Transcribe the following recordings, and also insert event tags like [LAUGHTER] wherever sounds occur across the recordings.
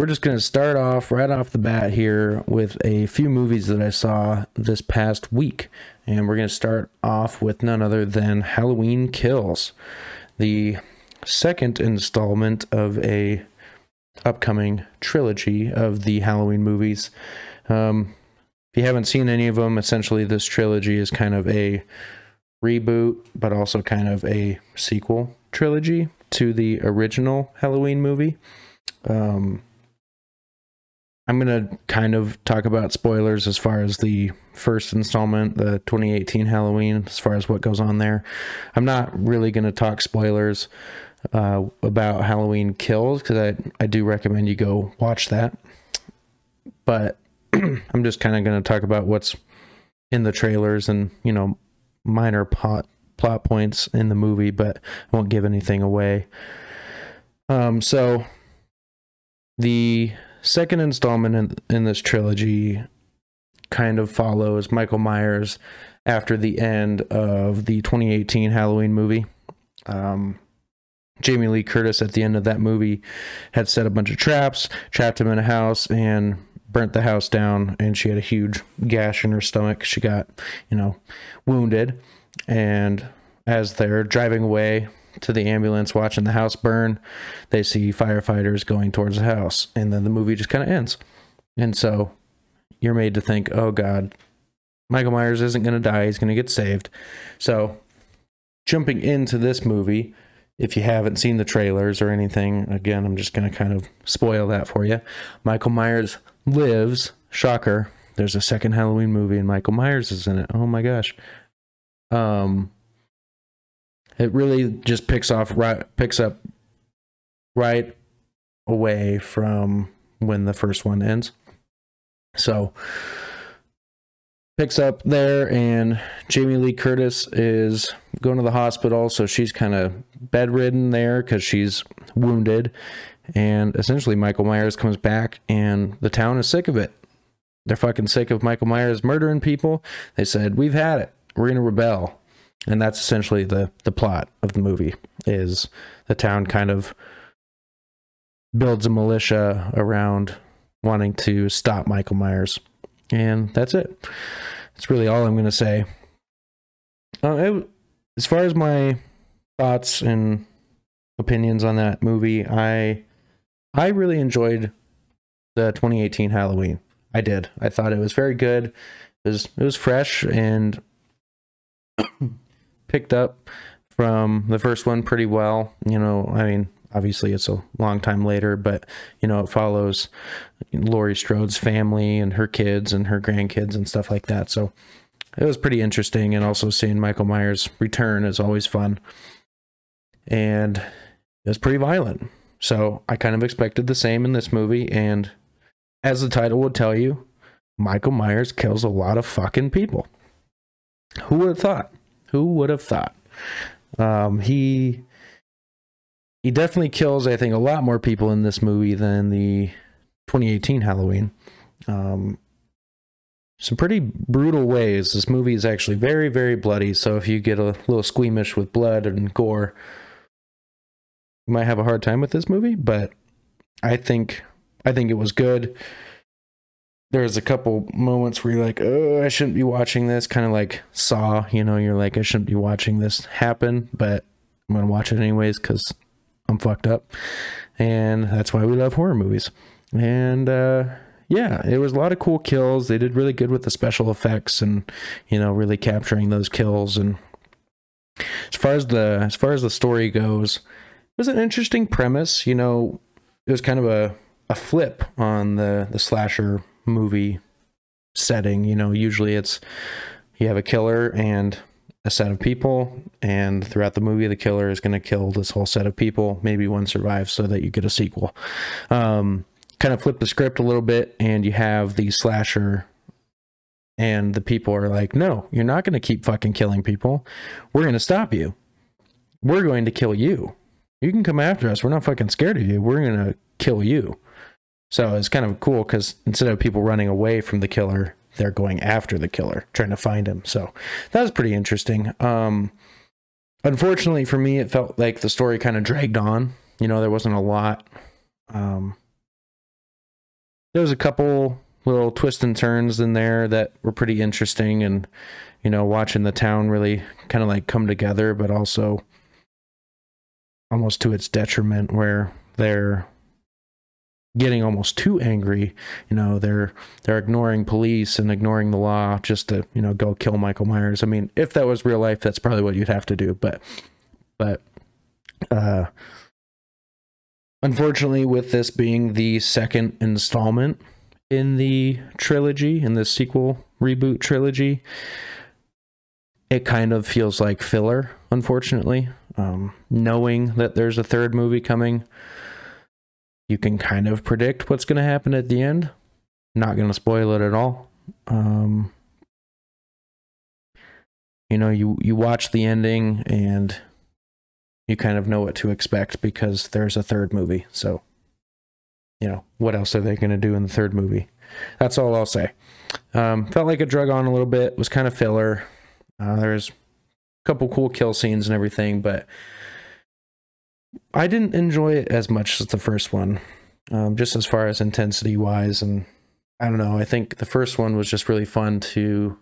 we're just going to start off right off the bat here with a few movies that I saw this past week. And we're going to start off with none other than Halloween Kills, the second installment of a upcoming trilogy of the Halloween movies. Um, if you haven't seen any of them, essentially this trilogy is kind of a reboot, but also kind of a sequel trilogy to the original Halloween movie. Um, I'm going to kind of talk about spoilers as far as the first installment, the 2018 Halloween, as far as what goes on there. I'm not really going to talk spoilers uh, about Halloween Kills because I, I do recommend you go watch that. But [CLEARS THROAT] I'm just kind of going to talk about what's in the trailers and, you know, minor plot, plot points in the movie, but I won't give anything away. Um, so the second installment in, in this trilogy kind of follows Michael Myers after the end of the 2018 Halloween movie. Um, Jamie Lee Curtis at the end of that movie had set a bunch of traps, trapped him in a house, and burnt the house down. And she had a huge gash in her stomach. She got, you know, wounded. And as they're driving away to the ambulance, watching the house burn, they see firefighters going towards the house. And then the movie just kind of ends. And so you're made to think, oh God, Michael Myers isn't going to die. He's going to get saved. So jumping into this movie, if you haven't seen the trailers or anything, again, I'm just going to kind of spoil that for you. Michael Myers lives. Shocker. There's a second Halloween movie and Michael Myers is in it. Oh my gosh. Um it really just picks off right picks up right away from when the first one ends. So picks up there and Jamie Lee Curtis is going to the hospital so she's kind of bedridden there cuz she's wounded and essentially Michael Myers comes back and the town is sick of it. They're fucking sick of Michael Myers murdering people. They said, "We've had it. We're going to rebel." And that's essentially the the plot of the movie is the town kind of builds a militia around wanting to stop Michael Myers. And that's it. That's really all I'm going to say. Uh, it, as far as my thoughts and opinions on that movie, I I really enjoyed the 2018 Halloween. I did. I thought it was very good. It was it was fresh and picked up from the first one pretty well. You know, I mean, obviously it's a long time later, but you know, it follows Laurie Strode's family and her kids and her grandkids and stuff like that. So it was pretty interesting and also seeing Michael Myers return is always fun. And it was pretty violent. So I kind of expected the same in this movie. And as the title would tell you, Michael Myers kills a lot of fucking people. Who would have thought? Who would have thought? Um, he he definitely kills, I think, a lot more people in this movie than the 2018 Halloween. Um, some pretty brutal ways. This movie is actually very, very bloody. So if you get a little squeamish with blood and gore, you might have a hard time with this movie. But I think I think it was good. There's a couple moments where you're like, oh, I shouldn't be watching this. Kind of like Saw, you know, you're like, I shouldn't be watching this happen, but I'm gonna watch it anyways because I'm fucked up, and that's why we love horror movies. And uh, yeah, it was a lot of cool kills. They did really good with the special effects and you know really capturing those kills. And as far as the as far as the story goes, it was an interesting premise. You know, it was kind of a a flip on the the slasher movie setting. You know, usually it's you have a killer and a set of people, and throughout the movie, the killer is going to kill this whole set of people. Maybe one survives so that you get a sequel. Um, kind of flip the script a little bit, and you have the slasher, and the people are like, "No, you're not going to keep fucking killing people. We're going to stop you. We're going to kill you. You can come after us. We're not fucking scared of you. We're going to kill you." So it's kind of cool because instead of people running away from the killer, they're going after the killer, trying to find him. So that was pretty interesting. Um, unfortunately for me, it felt like the story kind of dragged on. You know, there wasn't a lot. Um, there was a couple little twists and turns in there that were pretty interesting and you know watching the town really kind of like come together but also almost to its detriment where they're getting almost too angry. You know they're they're ignoring police and ignoring the law just to you know go kill michael myers. I mean if that was real life that's probably what you'd have to do but but uh unfortunately with this being the second installment in the trilogy in the sequel reboot trilogy it kind of feels like filler unfortunately. Um, knowing that there's a third movie coming you can kind of predict what's going to happen at the end not going to spoil it at all um, you know you you watch the ending and you kind of know what to expect because there's a third movie so you know, what else are they going to do in the third movie? That's all I'll say. Um, felt like it drug on a little bit, was kind of filler. Uh, there's a couple cool kill scenes and everything, but I didn't enjoy it as much as the first one, um, just as far as intensity wise. And I don't know, I think the first one was just really fun to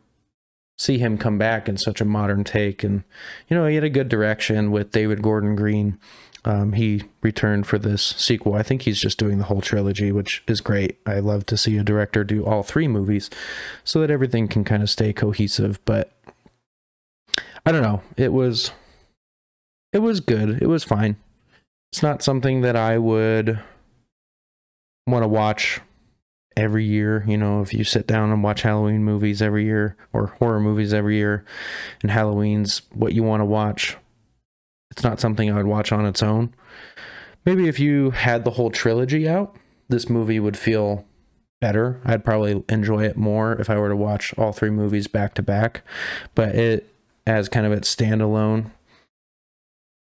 see him come back in such a modern take. And, you know, he had a good direction with David Gordon Green um, he returned for this sequel. I think he's just doing the whole trilogy, which is great. I love to see a director do all three movies so that everything can kind of stay cohesive. But I don't know. It was it was good. It was fine. It's not something that I would want to watch every year. You know, if you sit down and watch Halloween movies every year or horror movies every year, and Halloween's what you want to watch it's not something I would watch on its own. Maybe if you had the whole trilogy out, this movie would feel better. I'd probably enjoy it more if I were to watch all three movies back to back. But it, as kind of its standalone,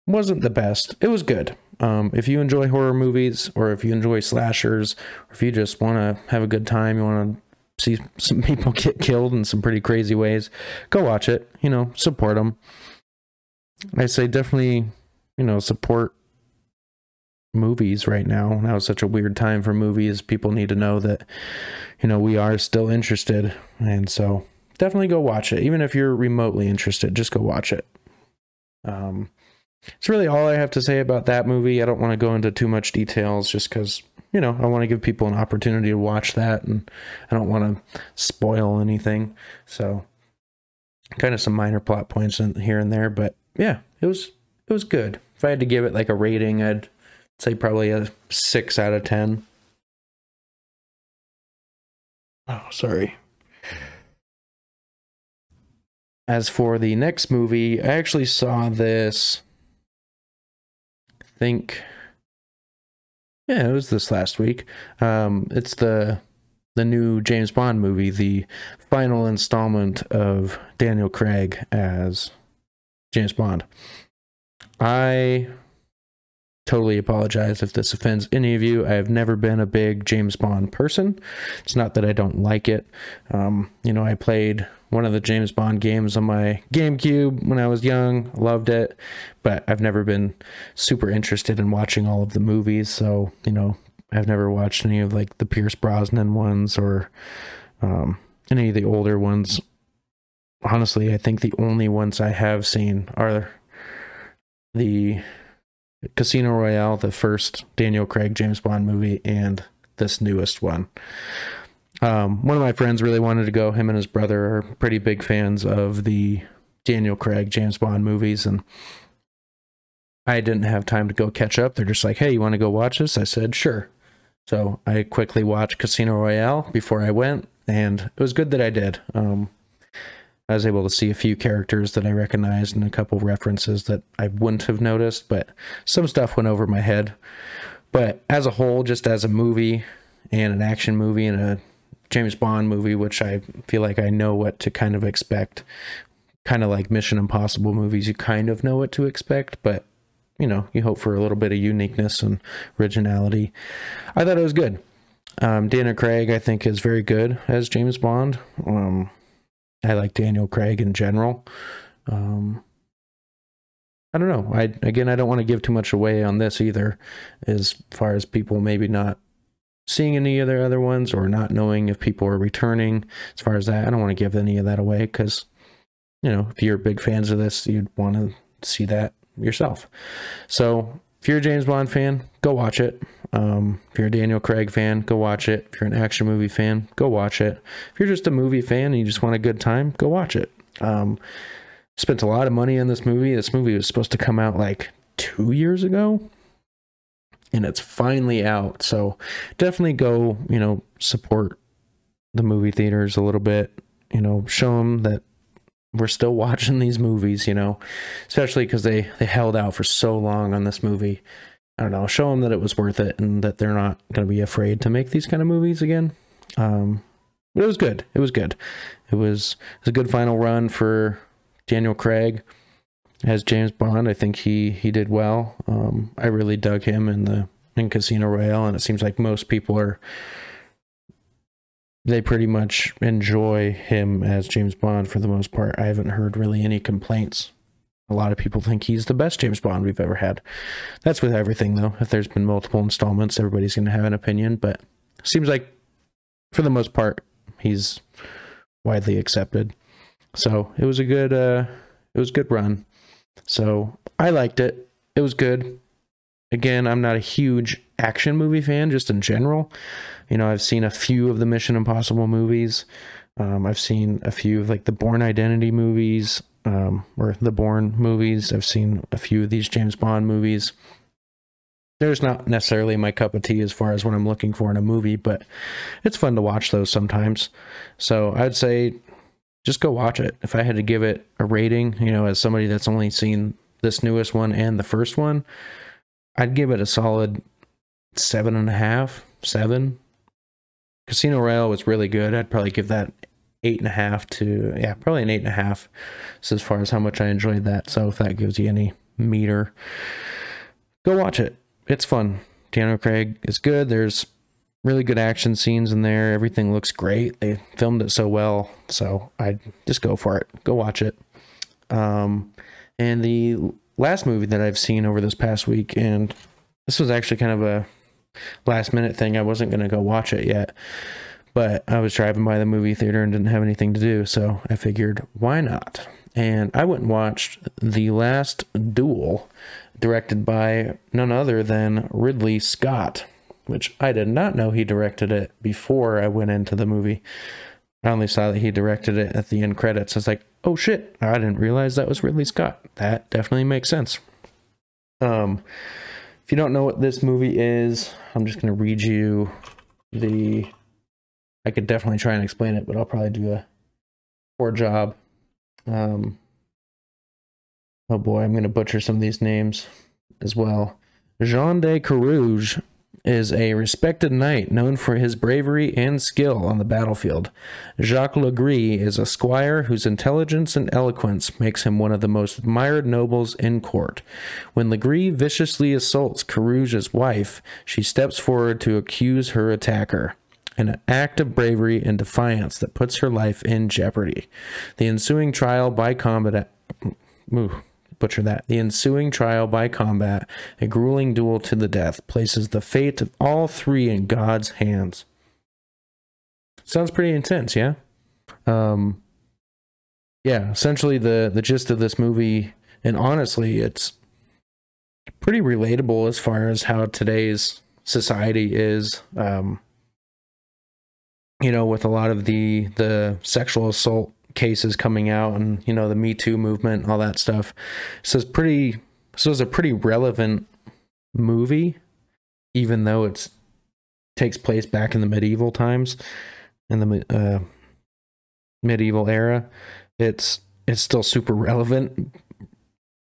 wasn't the best. It was good. Um, if you enjoy horror movies, or if you enjoy slashers, or if you just want to have a good time, you want to see [LAUGHS] some people get killed in some pretty crazy ways, go watch it. You know, support them. I say definitely, you know, support movies right now. Now is such a weird time for movies. People need to know that, you know, we are still interested. And so definitely go watch it. Even if you're remotely interested, just go watch it. Um, it's really all I have to say about that movie. I don't want to go into too much details just because, you know, I want to give people an opportunity to watch that and I don't want to spoil anything. So, kind of some minor plot points in, here and there, but yeah, it was it was good. If I had to give it like a rating, I'd say probably a six out of ten. Oh, sorry. As for the next movie, I actually saw this. Think. Yeah, it was this last week. Um, it's the the new James Bond movie, the final installment of Daniel Craig as James Bond. I totally apologize if this offends any of you. I have never been a big James Bond person. It's not that I don't like it. Um, you know, I played one of the James Bond games on my GameCube when I was young, loved it, but I've never been super interested in watching all of the movies. So, you know, I've never watched any of like the Pierce Brosnan ones or um, any of the older ones honestly, I think the only ones I have seen are the Casino Royale, the first Daniel Craig James Bond movie, and this newest one. Um, one of my friends really wanted to go. Him and his brother are pretty big fans of the Daniel Craig James Bond movies, and I didn't have time to go catch up. They're just like, "Hey, you want to go watch this?" I said, "Sure." So I quickly watched Casino Royale before I went, and it was good that I did. Um, I was able to see a few characters that I recognized and a couple references that I wouldn't have noticed, but some stuff went over my head. But as a whole, just as a movie and an action movie and a James Bond movie, which I feel like I know what to kind of expect, kind of like Mission Impossible movies, you kind of know what to expect, but you know, you hope for a little bit of uniqueness and originality. I thought it was good. Um, Daniel Craig, I think, is very good as James Bond. Um, I like Daniel Craig in general. Um, I don't know. I again, I don't want to give too much away on this either, as far as people maybe not seeing any of their other ones or not knowing if people are returning as far as that i don't want to give any of that away because you know if you're big fans of this you'd want to see that yourself. So if you're a james bond fan go watch it. Um, if you're a daniel craig fan go watch it. If you're an action movie fan go watch it. If you're just a movie fan and you just want a good time go watch it. Um, spent a lot of money on this movie. This movie was supposed to come out like two years ago and it's finally out. So definitely go, you know, support the movie theaters a little bit, you know, show them that we're still [LAUGHS] watching these movies, you know, especially because they, they held out for so long on this movie. I don't know, show them that it was worth it and that they're not going to be afraid to make these kind of movies again. Um, but it was good. It was good. It was, it was a good final run for Daniel Craig as James Bond. I think he he did well. Um, I really dug him in the in Casino Royale, and it seems like most people are they pretty much enjoy him as James Bond for the most part. I haven't heard really any complaints. A lot of people think he's the best James Bond we've ever had. That's with everything though. If there's been multiple installments, everybody's going to have an opinion, but seems like for the most part he's widely accepted. So, it was a good uh it was a good run. So I liked it. It was good. Again, I'm not a huge action movie fan, just in general. You know, I've seen a few of the Mission Impossible movies. Um, I've seen a few of like the Bourne Identity movies, um, or the Bourne movies. I've seen a few of these James Bond movies. There's not necessarily my cup of tea as far as what I'm looking for in a movie, but it's fun to watch those sometimes. So I'd say just go watch it. If I had to give it a rating, you know, as somebody that's only seen this newest one and the first one, I'd give it a solid seven and a half, seven. Casino Royale was really good. I'd probably give that eight and a half to yeah, probably an eight and a half. So as far as how much I enjoyed that. So if that gives you any meter, go watch it. It's fun. Daniel Craig is good. There's really good action scenes in there. Everything looks great. They filmed it so well. So I just go for it. Go watch it. Um, and the last movie that I've seen over this past week, and this was actually kind of a last minute thing. I wasn't going to go watch it yet, but I was driving by the movie theater and didn't have anything to do. So I figured, why not? And I went and watched The Last Duel, directed by none other than Ridley Scott which I did not know he directed it before I went into the movie. I only saw that he directed it at the end credits. I was like, oh shit, I didn't realize that was Ridley Scott. That definitely makes sense. Um, if you don't know what this movie is, I'm just going to read you the. I could definitely try and explain it, but I'll probably do a poor job. Um, oh boy, I'm going to butcher some of these names as well. Jean de Carouge is a respected knight known for his bravery and skill on the battlefield. Jacques Legris is a squire whose intelligence and eloquence makes him one of the most admired nobles in court. When Legris viciously assaults Carouge's wife, she steps forward to accuse her attacker an act of bravery and defiance that puts her life in jeopardy. The ensuing trial by combat. Ooh, butcher that. The ensuing trial by combat, a grueling duel to the death, places the fate of all three in God's hands. Sounds pretty intense, yeah? Um, yeah, essentially the, the gist of this movie, and honestly, it's pretty relatable as far as how today's society is. Um, you know, with a lot of the the sexual assault cases coming out and you know the me too movement all that stuff. So it's pretty so it's a pretty relevant movie even though it's takes place back in the medieval times in the uh, medieval era. It's it's still super relevant.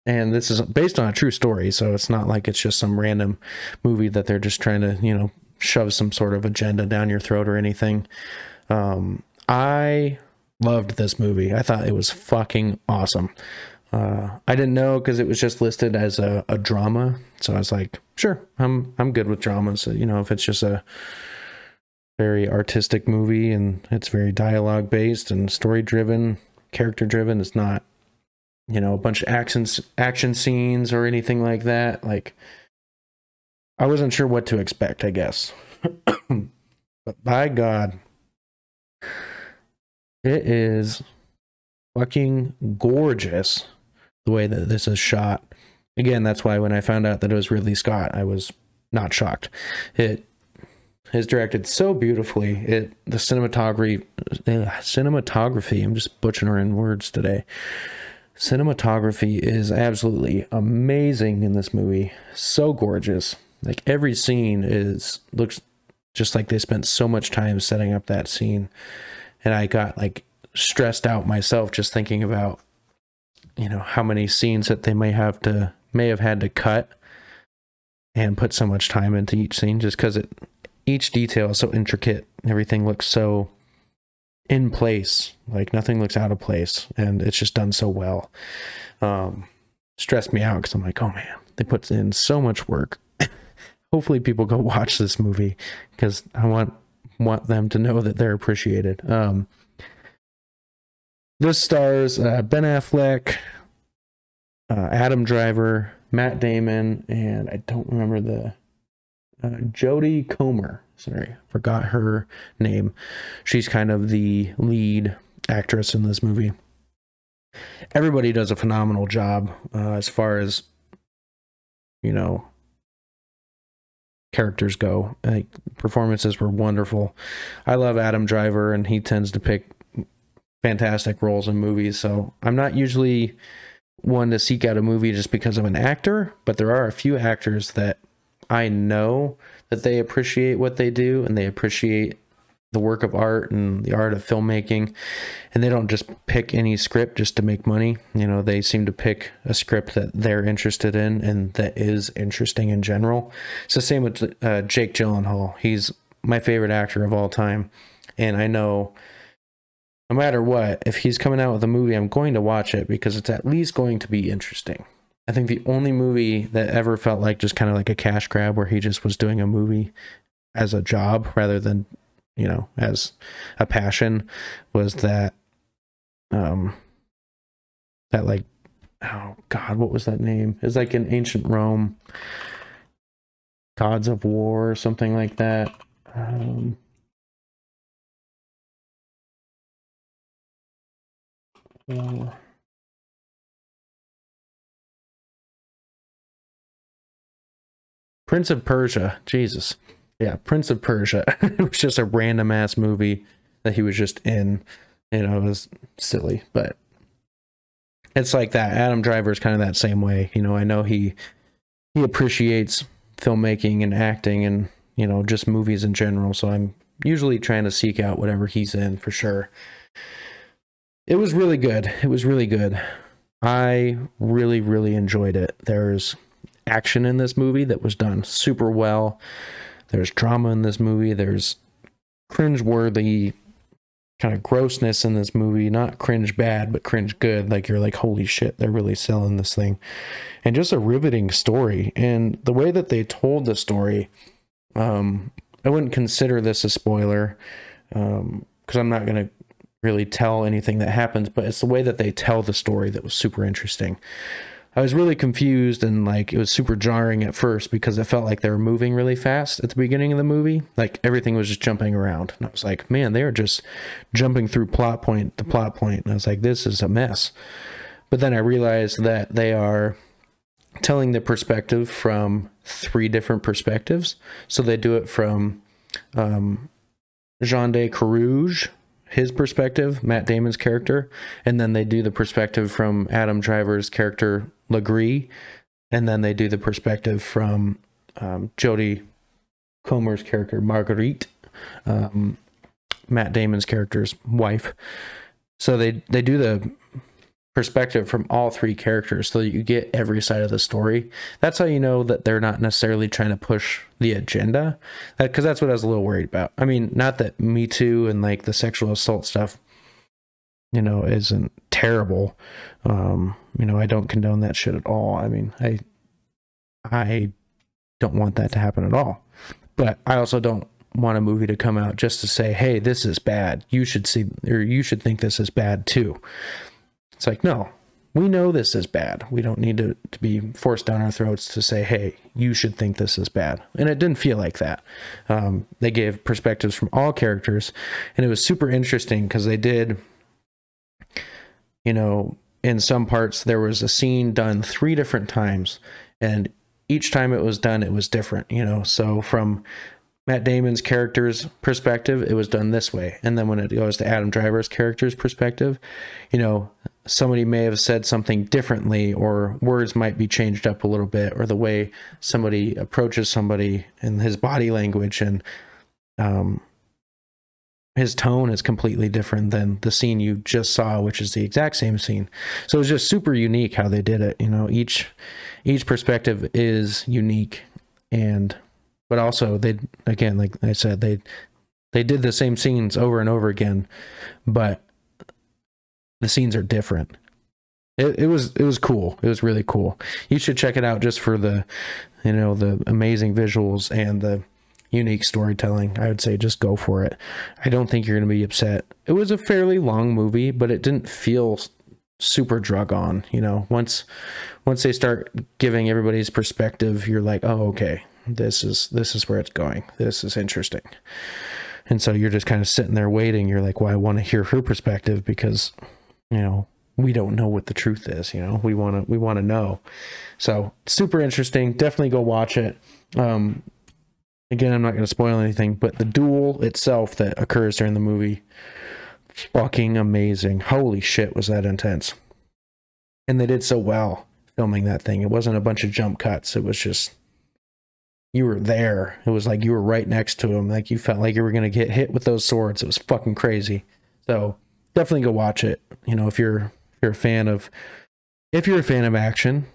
And this is based on a true story so it's not like it's just some random movie that they're just trying to you know shove some sort of agenda down your throat or anything. Um, i loved this movie. I thought it was fucking awesome. Uh, I didn't know because it was just listed as a, a, drama, so I was like, sure, I'm I'm good with dramas. You know, if it's just a very artistic movie and it's very dialogue based and story driven, character driven, it's not you know a bunch of action action scenes or anything like that. Like, I wasn't sure what to expect. I guess. [COUGHS] But by God, it is fucking gorgeous the way that this is shot. Again, that's why when I found out that it was Ridley Scott, I was not shocked. It is directed so beautifully. It the cinematography, uh, cinematography. I'm just butchering words today. Cinematography is absolutely amazing in this movie. So gorgeous. Like every scene is looks just like they spent so much time setting up that scene. And I got like stressed out myself just thinking about you know how many scenes that they may have to may have had to cut and put so much time into each scene just because it each detail is so intricate. Everything looks so in place. Like nothing looks out of place and it's just done so well. Um stressed me out because i'm like oh man they put in so much work. [LAUGHS] Hopefully people go [LAUGHS] watch this movie because i want want them to know that they're appreciated um this stars uh, ben affleck uh, adam driver matt damon and i don't remember the uh, Jodie Comer. Sorry, forgot her name. She's kind of the lead actress in this movie. Everybody does a phenomenal job uh, as far as you know characters go. Like performances were wonderful. I love Adam Driver, and he tends to pick fantastic roles in movies. So I'm not usually one to seek out a movie just because of an actor, but there are a few actors that I know that they appreciate what they do and they appreciate the work of art and the art of filmmaking. And they don't just pick any script just to make money. You know they seem to pick a script that they're interested in and that is interesting in general. It's the same with uh, jake gyllenhaal. He's my favorite actor of all time. And i know no matter what if he's coming out with a movie i'm going to watch it because it's at least going to be interesting. I think the only movie that ever felt like just kind of like a cash grab where he just was doing a movie as a job rather than, you know, as a passion was that um that like oh god, what was that name? It's like in ancient Rome Gods of War or something like that. Um Prince of Persia. Jesus. Yeah, Prince of Persia. [LAUGHS] it was just a random ass movie that he was just in. You know, it was silly, but it's like that. Adam Driver is kind of that same way. You know, I know he he appreciates filmmaking and acting and, you know, just movies in general, so I'm usually trying to seek out whatever he's in for sure. It was really good. It was really good. I really really enjoyed it. There's action in this movie that was done super well. There's drama in this movie. There's cringe-worthy kind of grossness in this movie. Not cringe bad, but cringe good. Like you're like, holy shit, they're really selling this thing. And just a riveting story. And the way that they told the story, um, I wouldn't consider this a spoiler. Um, because I'm not gonna really tell anything that happens, but it's the way that they tell the story that was super interesting. I was really confused and like it was super jarring at first because it felt like they were moving really fast at the beginning of the movie. Like everything was just jumping around. And I was like, man, they are just jumping through plot point to plot point. And I was like, this is a mess. But then I realized that they are telling the perspective from three different perspectives. So they do it from um, Jean de Carouge, his perspective, Matt Damon's character, and then they do the perspective from Adam Driver's character Legris, and then they do the perspective from um, Jodie Comer's character Marguerite, um, Matt Damon's character's wife. So they they do the perspective from all three characters so you get every side of the story. That's how you know that they're not necessarily trying to push the agenda. Because that, that's what I was a little worried about. I mean, not that Me Too and like the sexual assault stuff, you know, isn't terrible. Um, you know, I don't condone that shit at all. I mean, I I don't want that to happen at all. But I also don't want a movie to come out just to say, "Hey, this is bad. You should see or you should think this is bad too." It's like, no. we know this is bad. We don't need to, to be forced down our throats to say, hey, you should think this is bad. And it didn't feel like that. Um, they gave perspectives from all characters, and it was super interesting because they did, you know, in some parts, there was a scene done three different times, and each time it was done, it was different, you know. So from Matt Damon's character's perspective, it was done this way. And then when it goes to Adam Driver's character's perspective, you know, somebody may have said something differently, or words might be changed up a little bit, or the way somebody approaches somebody and his body language and um, his tone is completely different than the scene you just saw, which is the exact same scene. So it's just super unique how they did it. You know, each each perspective is unique and but also they again like i said they they did the same scenes over and over again but the scenes are different it, it was it was cool it was really cool you should check it out just for the you know the amazing visuals and the unique storytelling i would say just go for it. I don't think you're going to be upset. It was a fairly long movie but it didn't feel super drug on you know? Once once they start giving everybody's perspective you're like oh okay this is this is where it's going. This is interesting. And so you're just kind of sitting there waiting. You're like well i want to hear her perspective because you know we don't know what the truth is you know? We want to we want to know. So super interesting. Definitely go watch it. Um again i'm not going to spoil anything but the duel itself that occurs during the movie fucking amazing holy shit was that intense and they did so well filming that thing it wasn't a bunch of jump cuts it was just you were there. It was like you were right next to him. Like you felt like you were going to get hit with those swords. It was fucking crazy. So definitely go watch it. You know, if you're if you're a fan of if you're a fan of action,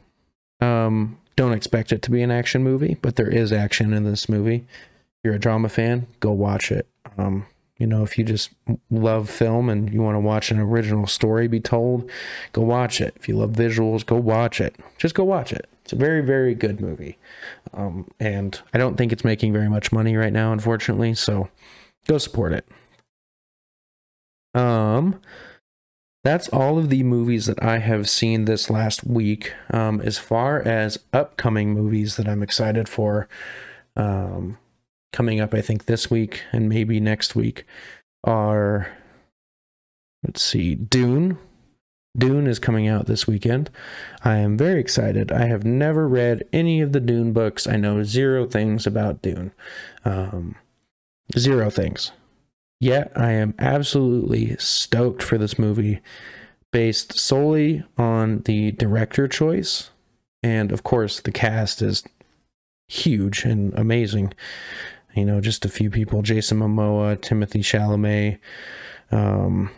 um, don't expect it to be an action movie, but there is action in this movie. If you're a drama fan, go watch it. Um, you know, if you just love film and you want to watch an original story be told, go watch it. If you love visuals, go watch it. Just go watch it. It's a very, very good movie. Um, and I don't think it's making very much money right now, unfortunately. So go support it. Um, that's all of the movies that I have seen this last week. Um, as far as upcoming movies that I'm excited for, um, coming up, I think this week and maybe next week are let's see, Dune. Dune is coming out this weekend. I am very excited. I have never read any of the Dune books. I know zero things about Dune. Um, zero things. Yet I am absolutely stoked for this movie based solely on the director choice. And of course, the cast is huge and amazing you know, just a few people: Jason Momoa, Timothy Chalamet, um,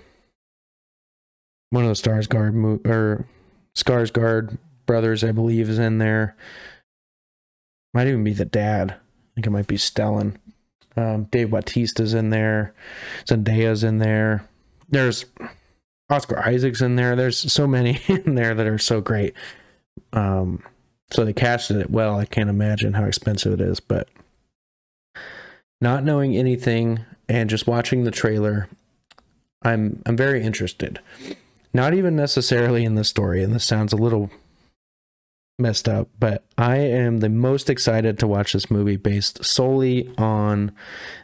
one of the Skarsgård mo- or Skarsgård brothers, I believe, is in there. Might even be the dad. I think it might be Stellan. Um, Dave Bautista's in there. Zendaya's in there. There's Oscar Isaac's in there. There's so many [LAUGHS] in there that are so great. Um, so they casted it well. I can't imagine how expensive it is, but not knowing anything and just watching the trailer, I'm I'm very interested. Not even necessarily in the story, and this sounds a little messed up, but I am the most excited to watch this movie based solely on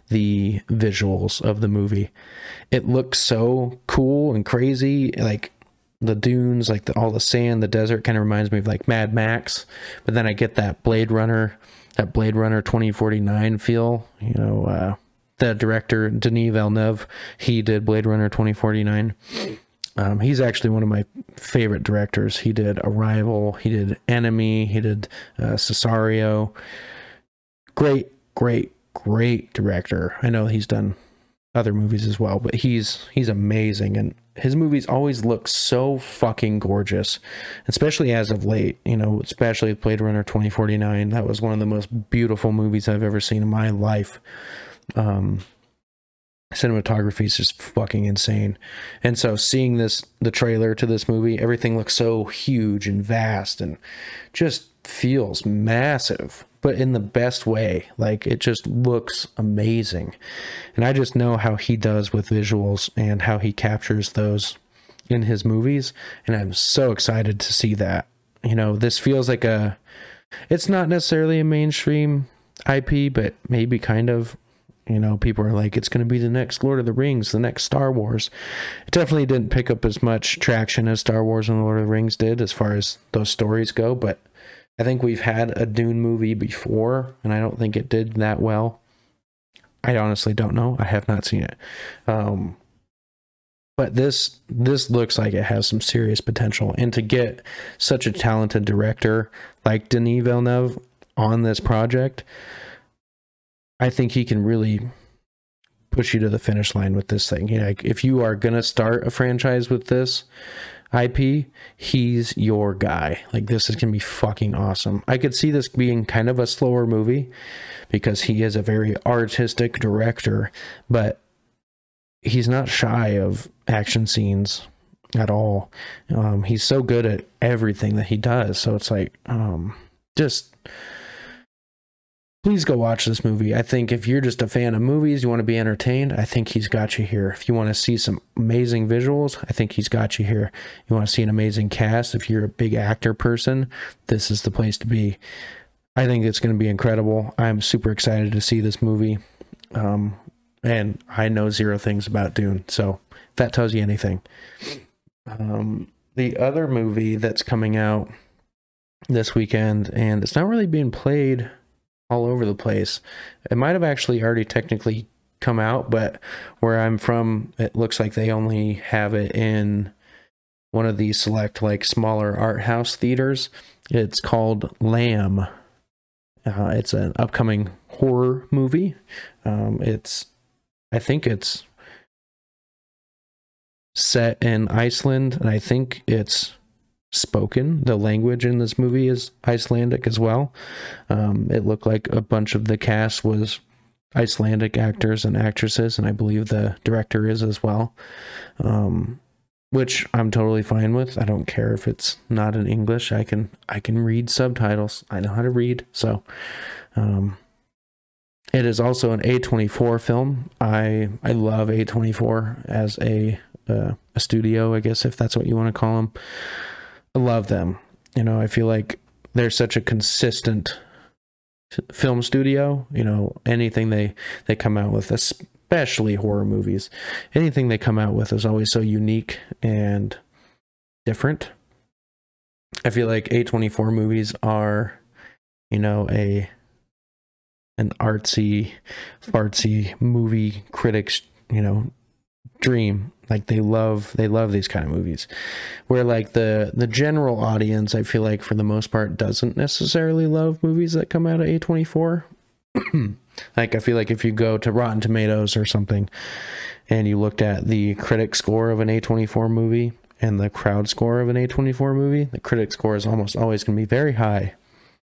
the visuals of the movie. It looks so cool and crazy, like the dunes, like the, all the sand, the desert kind of reminds me of like Mad Max, but then I get that Blade Runner that Blade Runner 2049 feel. You know, uh, the director Denis Villeneuve, he did Blade Runner 2049. Um, he's actually one of my favorite directors. He did Arrival, he did Enemy, he did uh, Sicario. Great, great, great director. I know he's done other movies as well, but he's he's amazing and his movies always look so fucking gorgeous, especially as of late. You know, especially Blade Runner 2049. That was one of the most beautiful movies I've ever seen in my life. Um, cinematography is just fucking insane. And so seeing this, the trailer to this movie, everything looks so huge and vast and just feels massive but in the best way. Like it just looks amazing. And I just know how he does with visuals and how he captures those in his movies, and I'm so excited to see that. You know, this feels like a it's not necessarily a mainstream IP, but maybe kind of. You know, people are like, it's going to be the next Lord of the Rings, the next Star Wars. It definitely didn't pick up as much traction as Star Wars and Lord of the Rings did as far as those stories go, but I think we've had a Dune movie before, and I don't think it did that well. I honestly don't know. I have not seen it. Um, but this this looks like it has some serious potential and to get such a talented director like Denis Villeneuve on this project I think he can really push you to the finish line with this thing. You know, like if you are to start a franchise with this IP, he's your guy. Like this is to be fucking awesome. I could see this being kind of a slower movie because he is a very artistic director, but he's not shy of action scenes at all. Um, he's so good at everything that he does. So it's like, um, just please go watch this movie. I think if you're just a fan of movies, you want to be entertained, I think he's got you here. If you want to see some amazing visuals, I think he's got you here. You want to see an amazing cast, if you're a big actor person, this is the place to be. I think it's going to be incredible. I'm super excited to see this movie. Um, and I know zero things about Dune, so if that tells you anything. Um, the other movie that's coming out this weekend, and it's not really being played all over the place. It might have actually already technically come out, but where I'm from, it looks like they only have it in one of these select, like smaller art house theaters. It's called Lamb. Uh, it's an upcoming horror movie. Um, it's I think it's set in Iceland, and I think it's spoken. The language in this movie is Icelandic as well. Um, it looked like a bunch of the cast was Icelandic actors and actresses, and I believe the director is as well. Um, which I'm totally fine with. I don't care if it's not in English. I can I can read subtitles. I know how to read. So um, it is also an A24 film. I I love A24 as a uh, a studio, I guess if that's what you want to call them. I love them. You know, I feel like they're such a consistent film studio. You know, anything they they come out with, especially horror movies, anything they come out with is always so unique and different. I feel like A24 movies are, you know, a an artsy, fartsy movie critics, you know, dream. Like they love they love these kind of movies. Where like the the general audience, I feel like for the most part doesn't necessarily love movies that come out of A24. [CLEARS THROAT] like I feel like if you go to Rotten Tomatoes or something and you looked at the critic score of an A24 movie and the crowd score of an A24 movie, the critic score is almost always going to be very high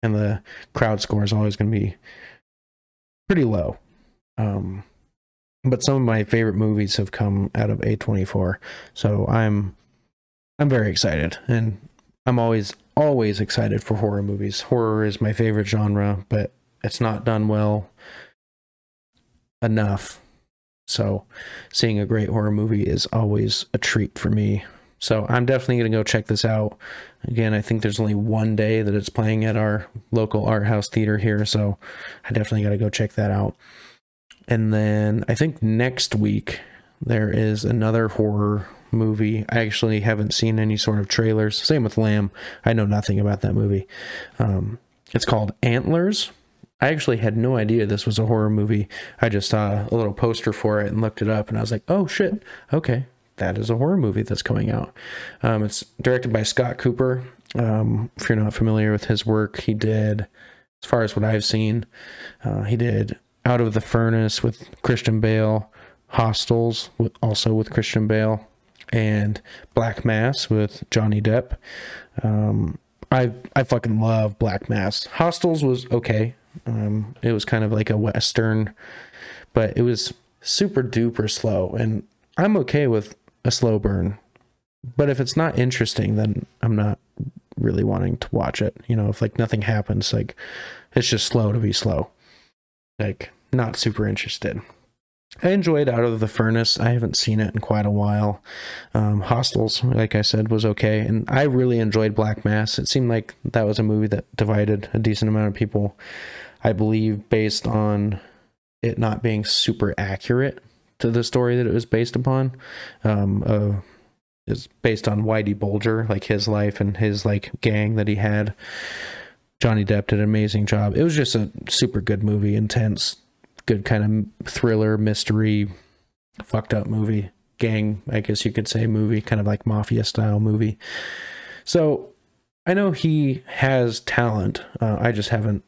and the crowd score is always going to be pretty low. Um, but some of my favorite movies have come out of A24. So I'm I'm very excited and I'm always always excited for horror movies. Horror is my favorite genre, but it's not done well enough. So seeing a great horror movie is always a treat for me. So I'm definitely going to go check this out. Again, I think there's only one day that it's playing at our local art house theater here, so I definitely got to go check that out. And then I think next week there is another horror movie. I actually haven't seen any sort of trailers. Same with Lamb. I know nothing about that movie. Um, it's called Antlers. I actually had no idea this was a horror movie. I just saw a little poster for it and looked it up, and I was like, "Oh shit, okay, that is a horror movie that's coming out." Um, it's directed by Scott Cooper. Um, if you're not familiar with his work, he did, as far as what I've seen, uh, he did out of the Furnace with Christian Bale, Hostiles with also with Christian Bale, and Black Mass with Johnny Depp. Um, I I fucking love Black Mass. Hostiles was okay. Um, it was kind of like a western, but it was super duper slow, and I'm okay with a slow burn. But if it's not interesting, then I'm not really wanting to watch it. You know, if like nothing happens, like it's just slow to be slow. Like not super interested. I enjoyed Out of the Furnace. I haven't seen it in quite a while. Um, Hostiles, like I said, was okay, and I really enjoyed Black Mass. It seemed like that was a movie that divided a decent amount of people. I believe based on it not being super accurate to the story that it was based upon. Um, uh, is based on Whitey Bulger, like his life and his like gang that he had. Johnny Depp did an amazing job. It was just a super good movie, intense, good kind of thriller, mystery, fucked up movie, gang, I guess you could say movie, kind of like mafia style movie. So I know he has talent. Uh, I just haven't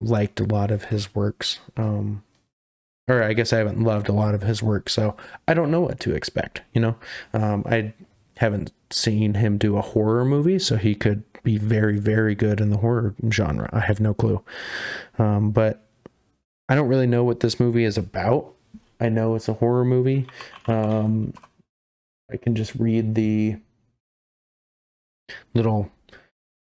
liked a lot of his works. Um, or I guess I haven't loved a lot of his work, so I don't know what to expect. You know, um, I haven't seen him do a horror movie, so he could be very, very good in the horror genre. I have no clue, um, but I don't really know what this movie is about. I know it's a horror movie. Um, I can just read the little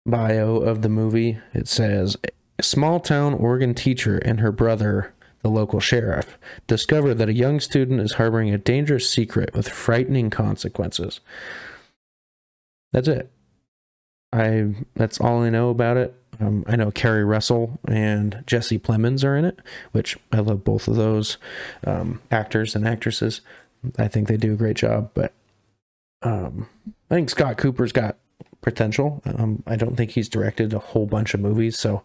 bio of the movie. It says, "A small town Oregon teacher and her brother." the local sheriff, discover that a young student is harboring a dangerous secret with frightening consequences. That's it. I that's all I know about it. Um, I know Keri Russell and Jesse Plemons are in it, which I love both of those um, actors and actresses. I think they do a great job, but um, I think Scott Cooper's got potential. Um, I don't think he's directed a whole bunch of movies, so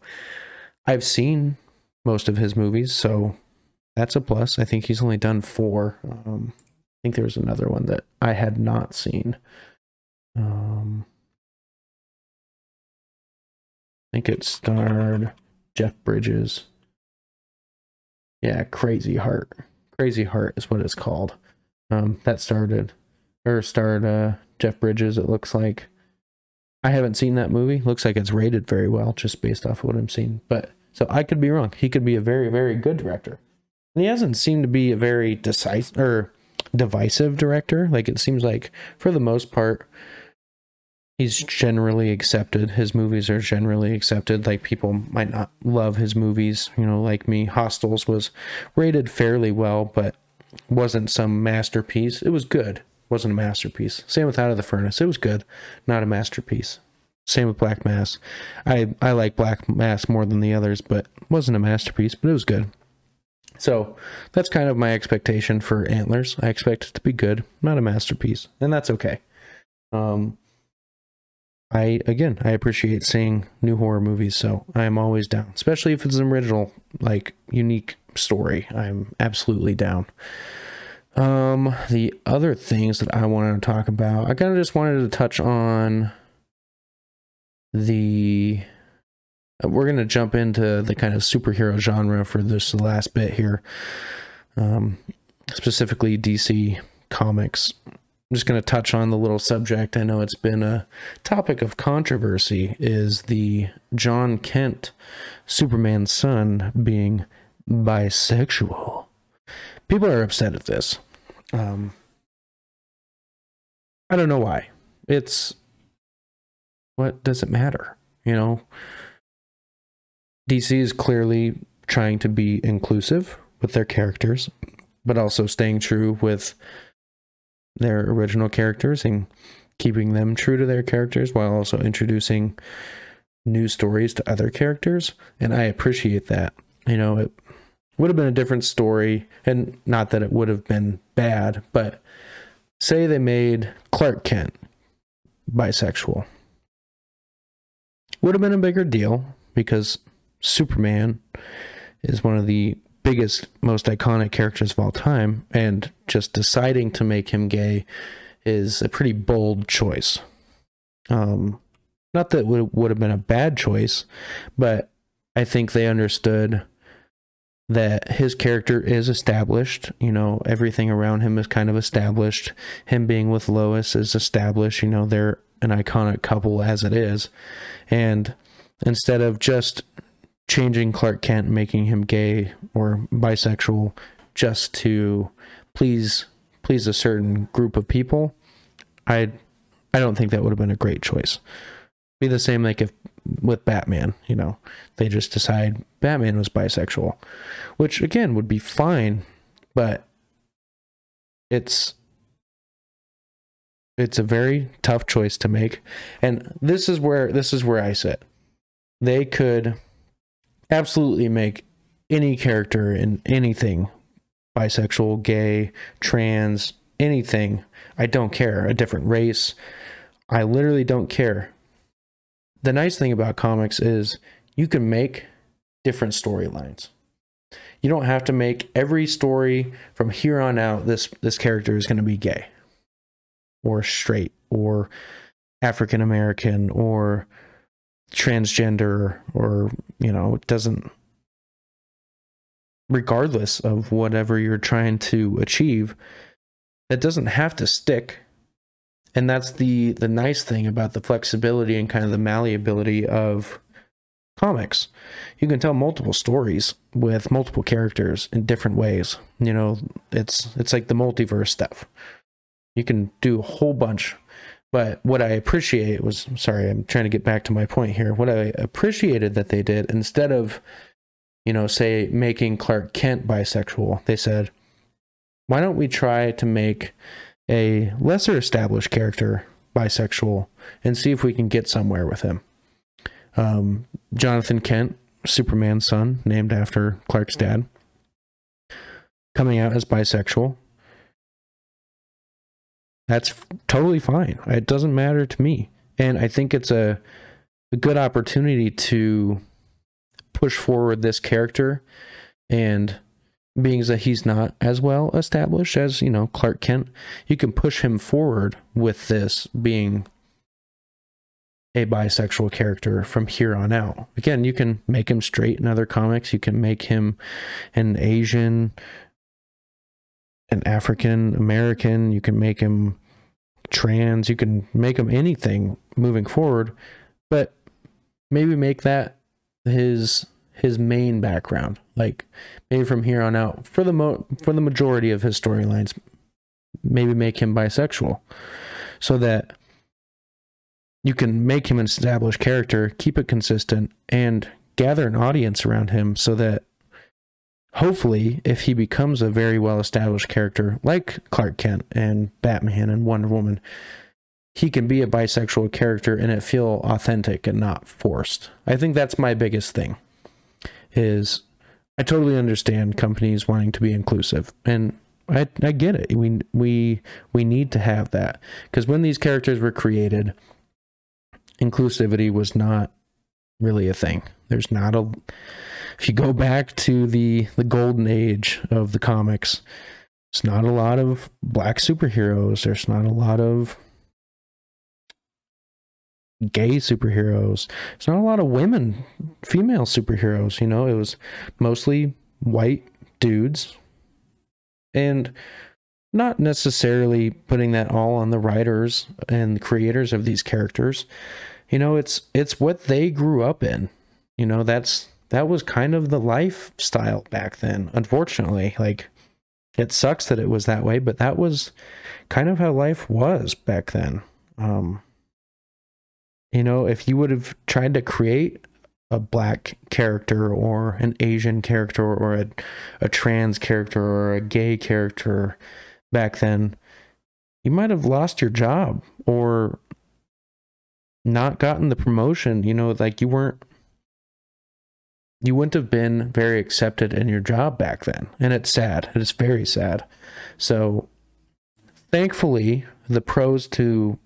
I've seen most of his movies, so that's a plus. I think he's only done four. Um, I think there was another one that I had not seen. Um, think it starred Jeff Bridges. Yeah, Crazy Heart. Crazy Heart is what it's called. Um, that started or starred uh, Jeff Bridges. It looks like. I haven't seen that movie. Looks like it's rated very well, just based off of what I'm seeing. But so I could be wrong. He could be a very, very good director. And he hasn't seemed to be a very decisive or divisive director. Like it seems like for the most part, he's generally accepted. His movies are generally accepted. Like people might not love his movies, you know, like me. Hostiles was rated fairly well, but wasn't some masterpiece. It was good. Wasn't a masterpiece. Same with Out of the Furnace. It was good, not a masterpiece. Same with Black Mass. I I like Black Mass more than the others, but wasn't a masterpiece, but it was good. So that's kind of my expectation for Antlers. I expect it to be good, not a masterpiece, and that's okay. Um, I again, I appreciate seeing new horror movies, so I am always down, especially if it's an original, like unique story. I'm absolutely down. Um, the other things that I wanted to talk about, I kind of just wanted to touch on the we're going to jump into the kind of superhero genre for this last bit here um, specifically dc comics i'm just going to touch on the little subject. I know it's been a topic of controversy is the Jon kent superman's son being bisexual. People are upset at this. Um, i don't know why. It's what does it matter? You know, DC is clearly trying to be inclusive with their characters, but also staying true with their original characters and keeping them true to their characters while also introducing new stories to other characters. And I appreciate that. You know, it would have been a different story, and not that it would have been bad, but say they made Clark Kent bisexual would have been a bigger deal because Superman is one of the biggest, most iconic characters of all time, and just deciding to make him gay is a pretty bold choice. Um, not that it would, would have been a bad choice, but I think they understood that his character is established. You know, everything around him is kind of established. Him being with Lois is established. You know, they're an iconic couple as it is. And instead of just changing Clark Kent, making him gay or bisexual just to please please a certain group of people, I I don't think that would have been a great choice. Be the same like if with Batman, you know, they just decide Batman was bisexual, which again would be fine, but it's it's a very tough choice to make and this is where this is where i sit they could absolutely make any character in anything bisexual gay trans anything. I don't care a different race. I literally don't care. The nice thing about comics is you can make different storylines. You don't have to make every story from here on out this this character is going to be gay or straight or African American or transgender or you know it doesn't regardless of whatever you're trying to achieve that doesn't have to stick. And that's the the nice thing about the flexibility and kind of the malleability of comics. You can tell multiple stories with multiple characters in different ways. You know it's it's like the multiverse stuff. You can do a whole bunch. But what I appreciate was sorry, I'm trying to get back to my point here. What I appreciated that they did instead of, you know, say making Clark Kent bisexual, they said, why don't we try to make a lesser established character bisexual and see if we can get somewhere with him? Um, Jonathan Kent, Superman's son, named after Clark's dad, coming out as bisexual that's totally fine. It doesn't matter to me. And I think it's a, a good opportunity to push forward this character and being that he's not as well established as, you know, Clark Kent, you can push him forward with this being a bisexual character from here on out. Again, you can make him straight in other comics. You can make him an Asian an African American. You can make him trans. You can make him anything moving forward, but maybe make that his his main background. Like maybe from here on out, for the mo- for the majority of his storylines, maybe make him bisexual, so that you can make him an established character, keep it consistent, and gather an audience around him, so that hopefully, if he becomes a very well established character like Clark Kent and Batman and Wonder Woman, he can be a bisexual character and it feel authentic and not forced. I think that's my biggest thing. Is I totally understand companies wanting to be inclusive and I I get it. We we we need to have that because when these characters were created, inclusivity was not really a thing. There's not a if you go back to the the golden age of the comics, it's not a lot of black superheroes. There's not a lot of gay superheroes. It's not a lot of women, female superheroes. You know, it was mostly white dudes, and not necessarily putting that all on the writers and the creators of these characters. You know, it's it's what they grew up in. You know, that's that was kind of the lifestyle back then. Unfortunately, like it sucks that it was that way, but that was kind of how life was back then. Um, you know, if you would have tried to create a black character or an Asian character or a, a trans character or a gay character back then, you might have lost your job or not gotten the promotion. You know, like you weren't you wouldn't have been very accepted in your job back then. And it's sad. It is very sad. So thankfully, the pros to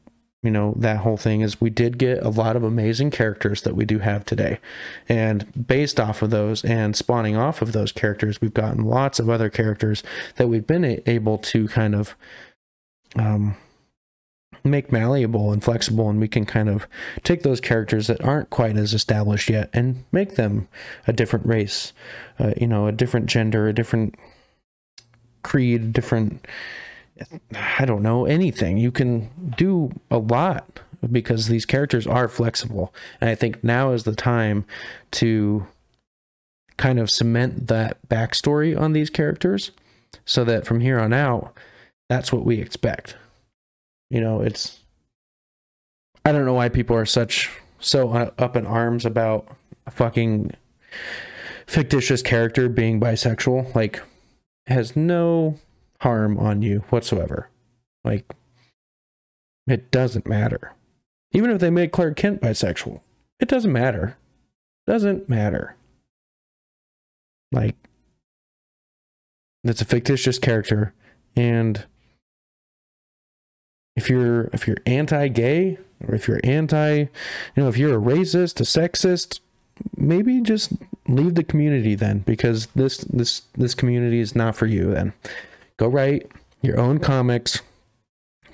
you know that whole thing is we did get a lot of amazing characters that we do have today and based off of those and spawning off of those characters we've gotten lots of other characters that we've been able to kind of um make malleable and flexible and we can kind of take those characters that aren't quite as established yet and make them a different race uh, you know a different gender a different creed a different i don't know anything. You can do a lot because these characters are flexible. And i think now is the time to kind of cement that backstory on these characters so that from here on out that's what we expect you know, it's I don't know why people are such so up in arms about a fucking fictitious character being bisexual. Like has no harm on you whatsoever. Like, it doesn't matter. Even if they make Clark Kent bisexual, it doesn't matter. Doesn't matter. Like, it's a fictitious character, and if you're if you're anti-gay or if you're anti, you know, if you're a racist, a sexist, maybe just leave the community then because this this this community is not for you then. Go write your own comics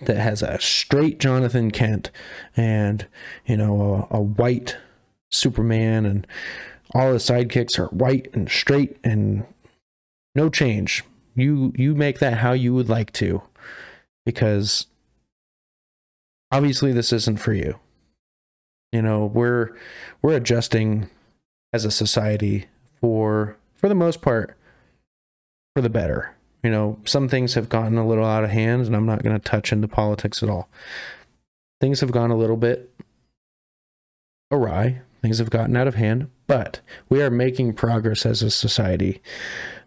that has a straight Jonathan Kent and you know a, a white Superman and all the sidekicks are white and straight and no change. You you make that how you would like to because obviously this isn't for you. You know, we're we're adjusting as a society for for the most part for the better. You know, some things have gotten a little out of hand and I'm not going to touch into politics at all. Things have gone a little bit awry. Things have gotten out of hand, but we are making progress as a society.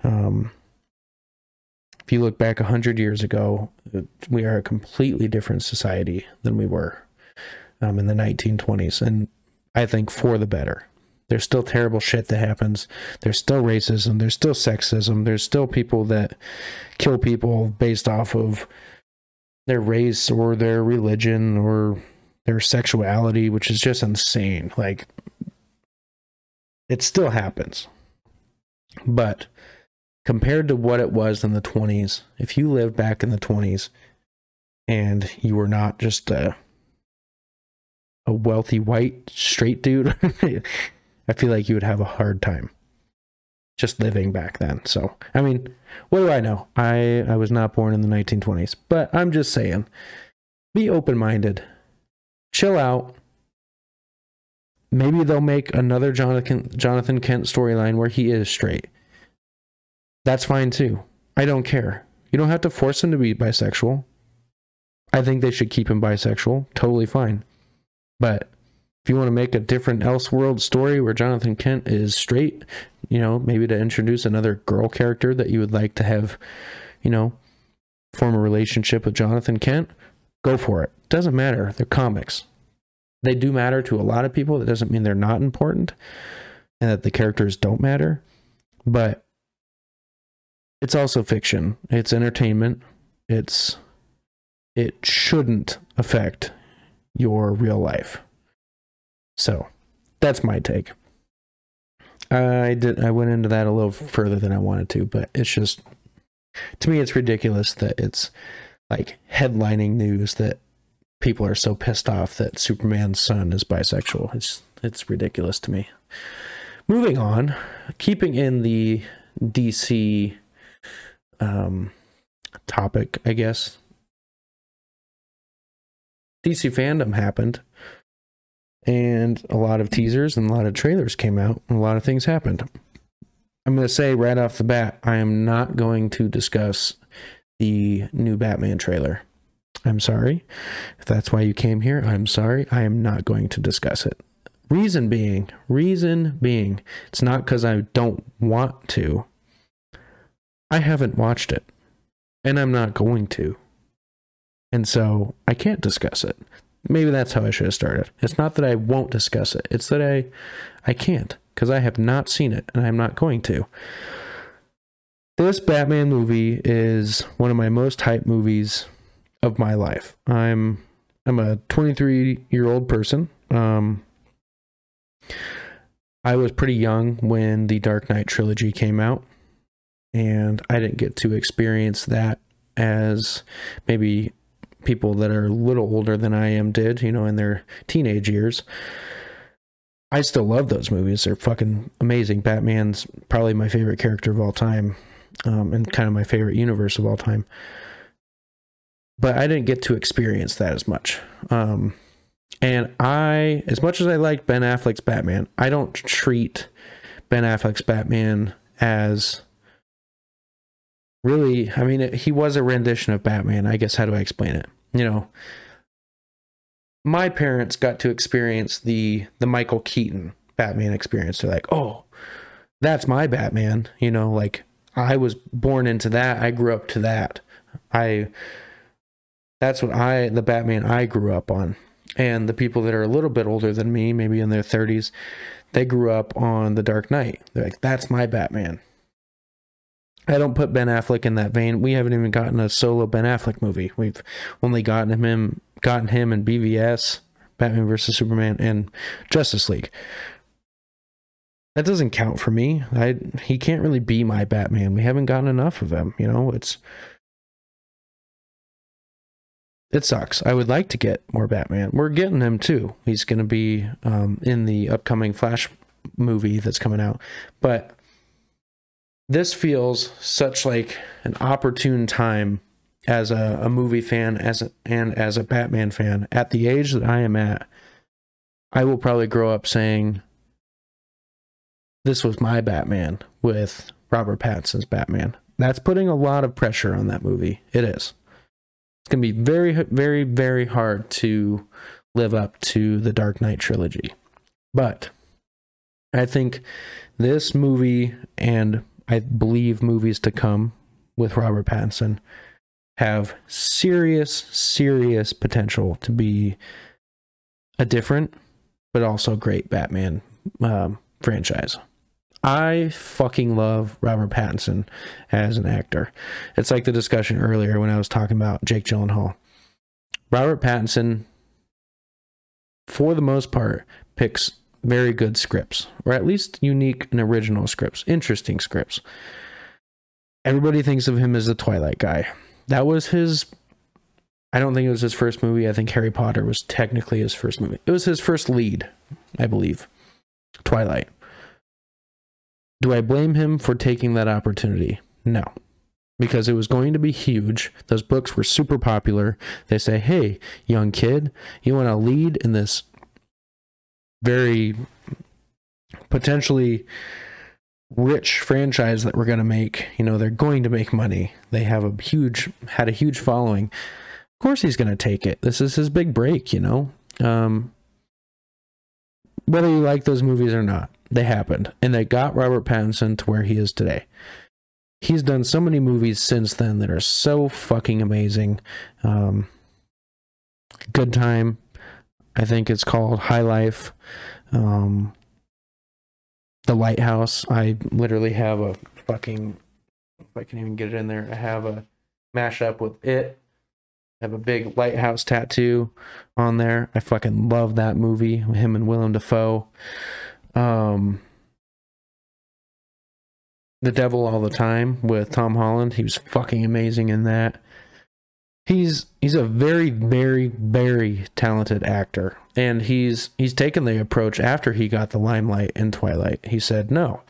Um, if you look back 100 years ago, we are a completely different society than we were um, in the 1920s. And I think for the better. There's still terrible shit that happens. There's still racism. There's still sexism. There's still people that kill people based off of their race or their religion or their sexuality, which is just insane. Like, it still happens. But compared to what it was in the 20s, if you lived back in the 20s and you were not just a a wealthy white straight dude, [LAUGHS] I feel like you would have a hard time just living back then. So, I mean, what do I know? I I was not born in the 1920s, but I'm just saying be open-minded. Chill out. Maybe they'll make another Jonathan Jonathan Kent storyline where he is straight that's fine too. I don't care. You don't have to force him to be bisexual. I think they should keep him bisexual. Totally fine. But if you want to make a different Elseworld story where Jonathan Kent is straight, you know, maybe to introduce another girl character that you would like to have, you know, form a relationship with Jonathan Kent, go for it. Doesn't matter. They're comics. They do matter to a lot of people. That doesn't mean they're not important and that the characters don't matter. But it's also fiction. It's entertainment. It's it shouldn't affect your real life. So, that's my take. I did I went into that a little further than I wanted to, but it's just to me it's ridiculous that it's like headlining news that people are so pissed off that Superman's son is bisexual. It's it's ridiculous to me. Moving on, keeping in the DC um, topic, I guess. DC fandom happened, and a lot of teasers and a lot of trailers came out, and a lot of things happened. I'm going to say right off the bat, I am not going to discuss the new Batman trailer. I'm sorry. If that's why you came here, I'm sorry. I am not going to discuss it. Reason being, reason being, it's not because I don't want to. I haven't watched it, and I'm not going to. And so I can't discuss it. Maybe that's how I should have started. It's not that I won't discuss it. It's that I I can't because I have not seen it and I'm not going to. This Batman movie is one of my most hyped movies of my life. I'm I'm a 23 year old person. Um, I was pretty young when the Dark Knight trilogy came out and I didn't get to experience that as maybe people that are a little older than I am did, you know, in their teenage years. I still love those movies. They're fucking amazing. Batman's probably my favorite character of all time, um, and kind of my favorite universe of all time. But I didn't get to experience that as much. Um, and I, as much as I like Ben Affleck's Batman, I don't treat Ben Affleck's Batman as really, I mean, he was a rendition of Batman. I guess how do I explain it? You know, my parents got to experience the the Michael Keaton Batman experience. They're like, oh, that's my Batman. You know, like I was born into that. I grew up to that. I that's what I the Batman I grew up on. And the people that are a little bit older than me, maybe in their 30s, they grew up on The Dark Knight. They're like, that's my Batman. I don't put Ben Affleck in that vein. We haven't even gotten a solo Ben Affleck movie. We've only gotten him gotten him in BVS, Batman versus Superman, and Justice League. That doesn't count for me. I he can't really be my Batman. We haven't gotten enough of him. You know, it's it sucks. I would like to get more Batman. We're getting him too. He's going to be um, in the upcoming Flash movie that's coming out. But this feels such like an opportune time as a, a movie fan as a, and as a Batman fan at the age that I am at. I will probably grow up saying, "This was my Batman" with Robert Pattinson's Batman. That's putting a lot of pressure on that movie. It is it's going to be very, very, very hard to live up to the Dark Knight trilogy. But I think this movie and I believe movies to come with Robert Pattinson have serious, serious potential to be a different but also great Batman um, franchise. I fucking love Robert Pattinson as an actor. It's like the discussion earlier when I was talking about Jake Gyllenhaal. Robert Pattinson, for the most part, picks very good scripts, or at least unique and original scripts, interesting scripts. Everybody thinks of him as the Twilight guy. That was his. I don't think it was his first movie. I think Harry Potter was technically his first movie. It was his first lead, I believe. Twilight. Do I blame him for taking that opportunity? No. Because it was going to be huge. Those books were super popular. They say, hey, young kid, you want to lead in this very potentially rich franchise that we're going to make. You know, they're going to make money. They have a huge, had a huge following. Of course, he's going to take it. This is his big break, you know? Um, whether you like those movies or not, they happened. And they got Robert Pattinson to where he is today. He's done so many movies since then that are so fucking amazing. Um, Good Time, I think it's called High Life. Um, the Lighthouse. I literally have a fucking, if I can even get it in there, I have a mashup with it I have a big lighthouse tattoo on there. I fucking love that movie. Him and Willem Dafoe. Um, the Devil All the Time with Tom Holland. He was fucking amazing in that. He's he's a very very very talented actor, and he's he's taken the approach after he got the limelight in Twilight. He said, "No,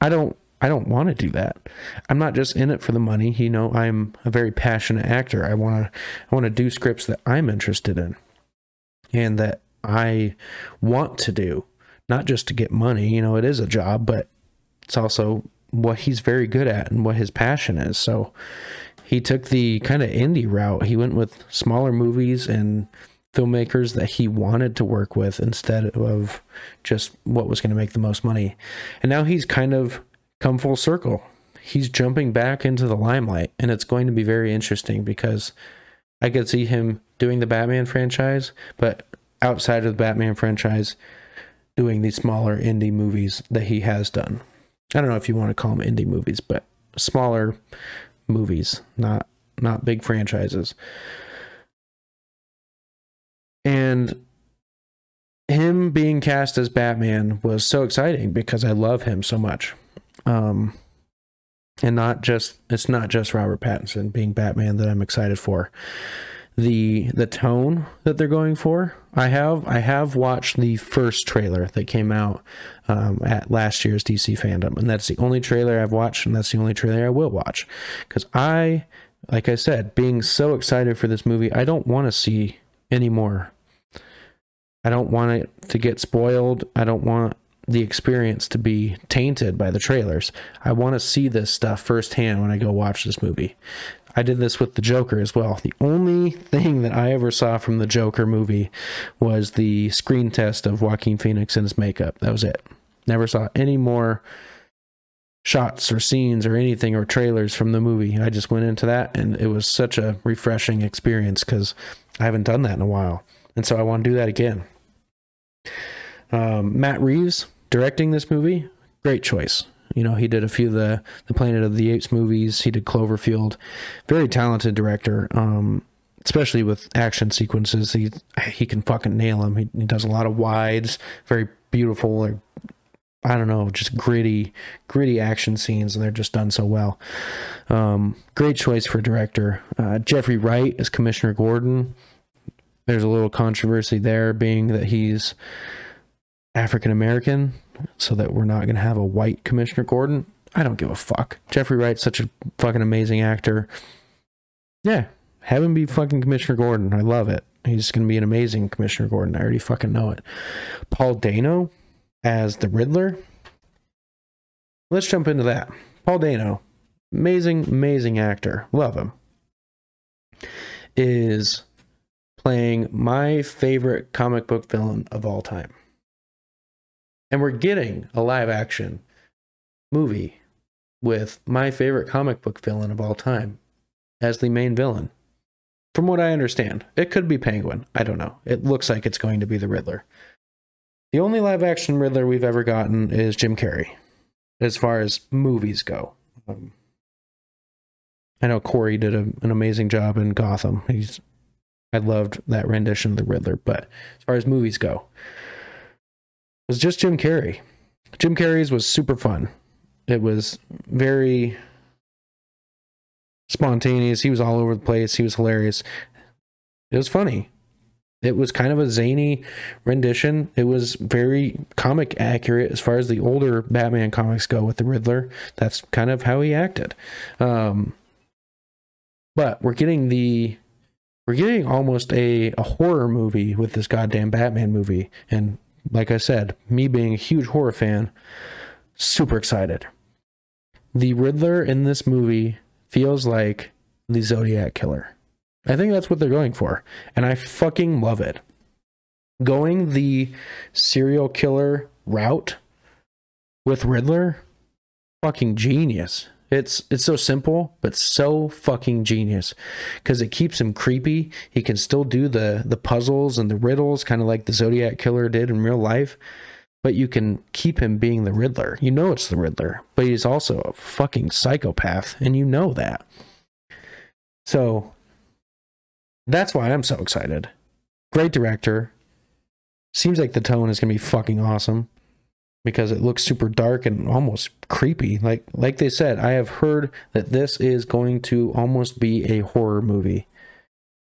I don't I don't want to do that. I'm not just in it for the money. You know, I'm a very passionate actor. I want to I want to do scripts that I'm interested in and that I want to do, not just to get money. You know, it is a job, but it's also what he's very good at and what his passion is. So he took the kind of indie route. He went with smaller movies and filmmakers that he wanted to work with instead of just what was going to make the most money. And now he's kind of come full circle. He's jumping back into the limelight, and it's going to be very interesting because I could see him doing the Batman franchise, but outside of the Batman franchise, doing these smaller indie movies that he has done. I don't know if you want to call them indie movies, but smaller movies, not not big franchises. And him being cast as Batman was so exciting because I love him so much um, and not just it's not just Robert Pattinson being Batman that I'm excited for. The the tone that they're going for. I have I have watched the first trailer that came out um, at last year's DC fandom, and that's the only trailer I've watched, and that's the only trailer I will watch because I, like I said, being so excited for this movie, I don't want to see any more. I don't want it to get spoiled. I don't want the experience to be tainted by the trailers. I want to see this stuff firsthand when I go watch this movie. I did this with the Joker as well. The only thing that I ever saw from the Joker movie was the screen test of Joaquin Phoenix and his makeup. That was it. Never saw any more shots or scenes or anything or trailers from the movie. I just went into that and it was such a refreshing experience because I haven't done that in a while. And so I want to do that again. Um, Matt Reeves directing this movie, great choice. You know, he did a few of the the Planet of the Apes movies. He did Cloverfield. Very talented director. Um, especially with action sequences, he he can fucking nail them. He, he does a lot of wides, very beautiful, I don't know, just gritty, gritty action scenes, and they're just done so well. Um, great choice for director. Uh, Jeffrey Wright is Commissioner Gordon. There's a little controversy there, being that he's African American, so that we're not going to have a white Commissioner Gordon. I don't give a fuck. Jeffrey Wright's such a fucking amazing actor. Yeah, have him be fucking Commissioner Gordon. I love it. He's going to be an amazing Commissioner Gordon. I already fucking know it. Paul Dano as the Riddler. Let's jump into that. Paul Dano, amazing, amazing actor. Love him. Is playing my favorite comic book villain of all time. And we're getting a live action movie with my favorite comic book villain of all time as the main villain. From what I understand, it could be Penguin. I don't know. It looks like it's going to be the Riddler. The only live action Riddler we've ever gotten is Jim Carrey, as far as movies go. Um, I know Cory did a, an amazing job in Gotham. He's, I loved that rendition of the Riddler, but as far as movies go, was just Jim Carrey. Jim Carrey's was super fun. It was very spontaneous. He was all over the place. He was hilarious. It was funny. It was kind of a zany rendition. It was very comic accurate as far as the older Batman comics go with the Riddler. That's kind of how he acted. Um, but we're getting the we're getting almost a, a horror movie with this goddamn Batman movie. And like I said, me being a huge horror fan, super excited. The Riddler in this movie feels like the Zodiac Killer. I think that's what they're going for. And I fucking love it. Going the serial killer route with Riddler, fucking genius. It's it's so simple, but so fucking genius because it keeps him creepy. He can still do the the puzzles and the riddles, kind of like the Zodiac killer did in real life. But you can keep him being the Riddler. You know it's the Riddler, but he's also a fucking psychopath, and you know that. So that's why I'm so excited. Great director. Seems like the tone is gonna be fucking awesome because it looks super dark and almost creepy. Like like they said, I have heard that this is going to almost be a horror movie,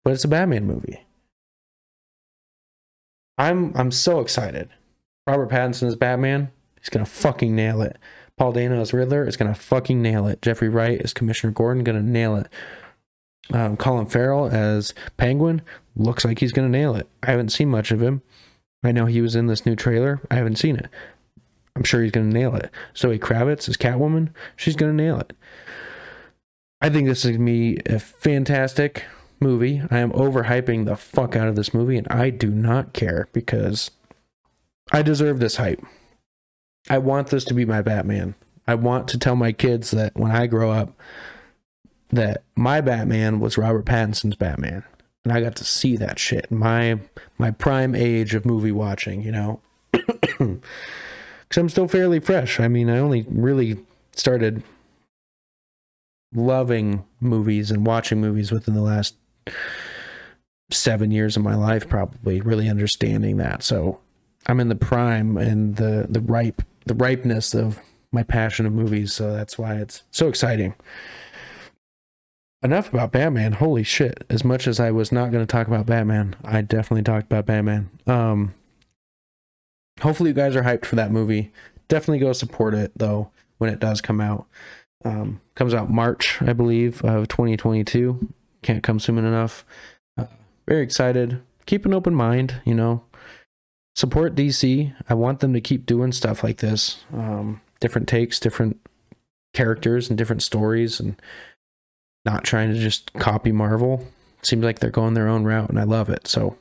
but it's a Batman movie. I'm I'm so excited. Robert Pattinson is Batman. He's gonna fucking nail it. Paul Dano as Riddler is gonna fucking nail it. Jeffrey Wright as Commissioner Gordon gonna nail it. Um, Colin Farrell as Penguin looks like he's gonna nail it. I haven't seen much of him. I know he was in this new trailer. I haven't seen it. I'm sure he's going to nail it. Zoe Kravitz as Catwoman, she's going to nail it. I think this is going to be a fantastic movie. I am overhyping the fuck out of this movie, and I do not care because I deserve this hype. I want this to be my Batman. I want to tell my kids that when I grow up, that my Batman was Robert Pattinson's Batman, and I got to see that shit. My my prime age of movie watching, you know. [CLEARS THROAT] because I'm still fairly fresh. I mean, I only really started loving movies and watching movies within the last seven years of my life, probably really understanding that. So I'm in the prime and the the ripe the ripeness of my passion of movies. So that's why it's so exciting. Enough about Batman. Holy shit! As much as I was not going to talk about Batman, I definitely talked about Batman. Um, hopefully you guys are hyped for that movie. Definitely go support it though when it does come out. Um, comes out March, I believe, of 2022. Can't come soon enough. Uh, very excited. Keep an open mind, you know. Support DC. I want them to keep doing stuff like this. Um, different takes, different characters, and different stories, and not trying to just copy Marvel. Seems like they're going their own route, and I love it. So,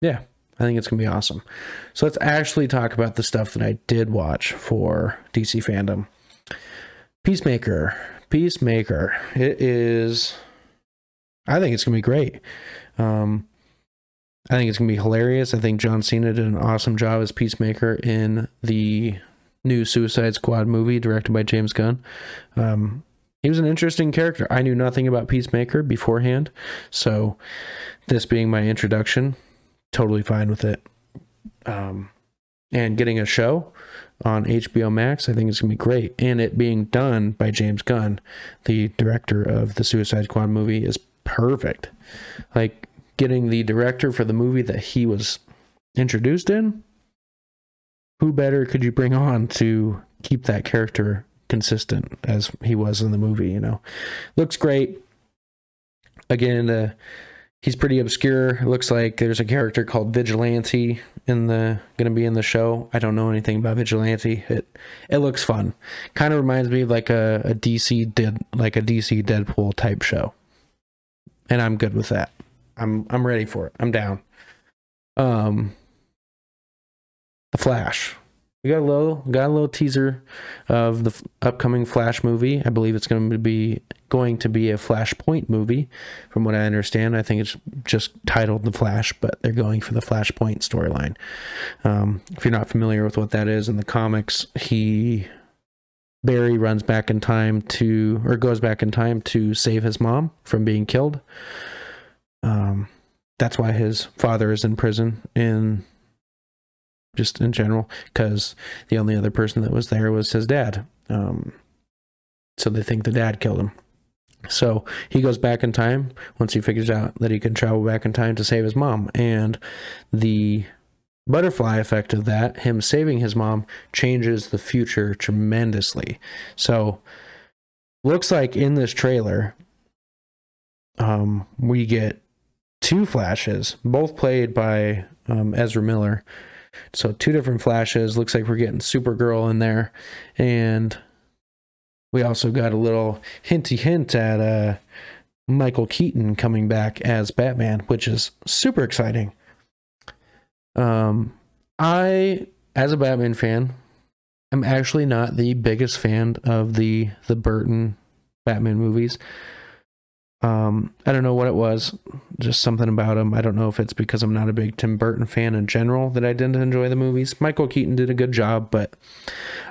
yeah, I think it's going to be awesome. So let's actually talk about the stuff that I did watch for DC fandom. Peacemaker. Peacemaker. It is. I think it's gonna be great. Um, I think it's gonna be hilarious. I think John Cena did an awesome job as Peacemaker in the new Suicide Squad movie directed by James Gunn. Um, he was an interesting character. I knew nothing about Peacemaker beforehand, so this being my introduction, totally fine with it. Um, and getting a show on HBO Max, I think it's gonna be great. And it being done by James Gunn, the director of the Suicide Squad movie, is perfect. Like getting the director for the movie that he was introduced in. Who better could you bring on to keep that character consistent as he was in the movie? You know, looks great. Again, uh, he's pretty obscure. It looks like there's a character called Vigilante in the going to be in the show. I don't know anything about Vigilante. It it looks fun. Kind of reminds me of like a, a DC did like a DC Deadpool type show. And I'm good with that. I'm I'm ready for it. I'm down. Um The Flash. We got a little got a little teaser of the f- upcoming Flash movie. I believe it's going to be going to be a Flashpoint movie, from what I understand. I think it's just titled The Flash, but they're going for the Flashpoint storyline. Um, if you're not familiar with what that is in the comics, he Barry runs back in time to, or goes back in time to save his mom from being killed. Um, that's why his father is in prison in just in general, because the only other person that was there was his dad. Um, so they think the dad killed him. So he goes back in time once he figures out that he can travel back in time to save his mom. And the butterfly effect of that, him saving his mom, changes the future tremendously. So looks like in this trailer, um, we get two flashes, both played by um, Ezra Miller. So two different flashes. Looks like we're getting Supergirl in there, and we also got a little hinty hint at uh, Michael Keaton coming back as Batman, which is super exciting. Um, I, as a Batman fan, am actually not the biggest fan of the the Burton Batman movies. Um, I don't know what it was, just something about him. I don't know if it's because I'm not a big Tim Burton fan in general that I didn't enjoy the movies. Michael Keaton did a good job, but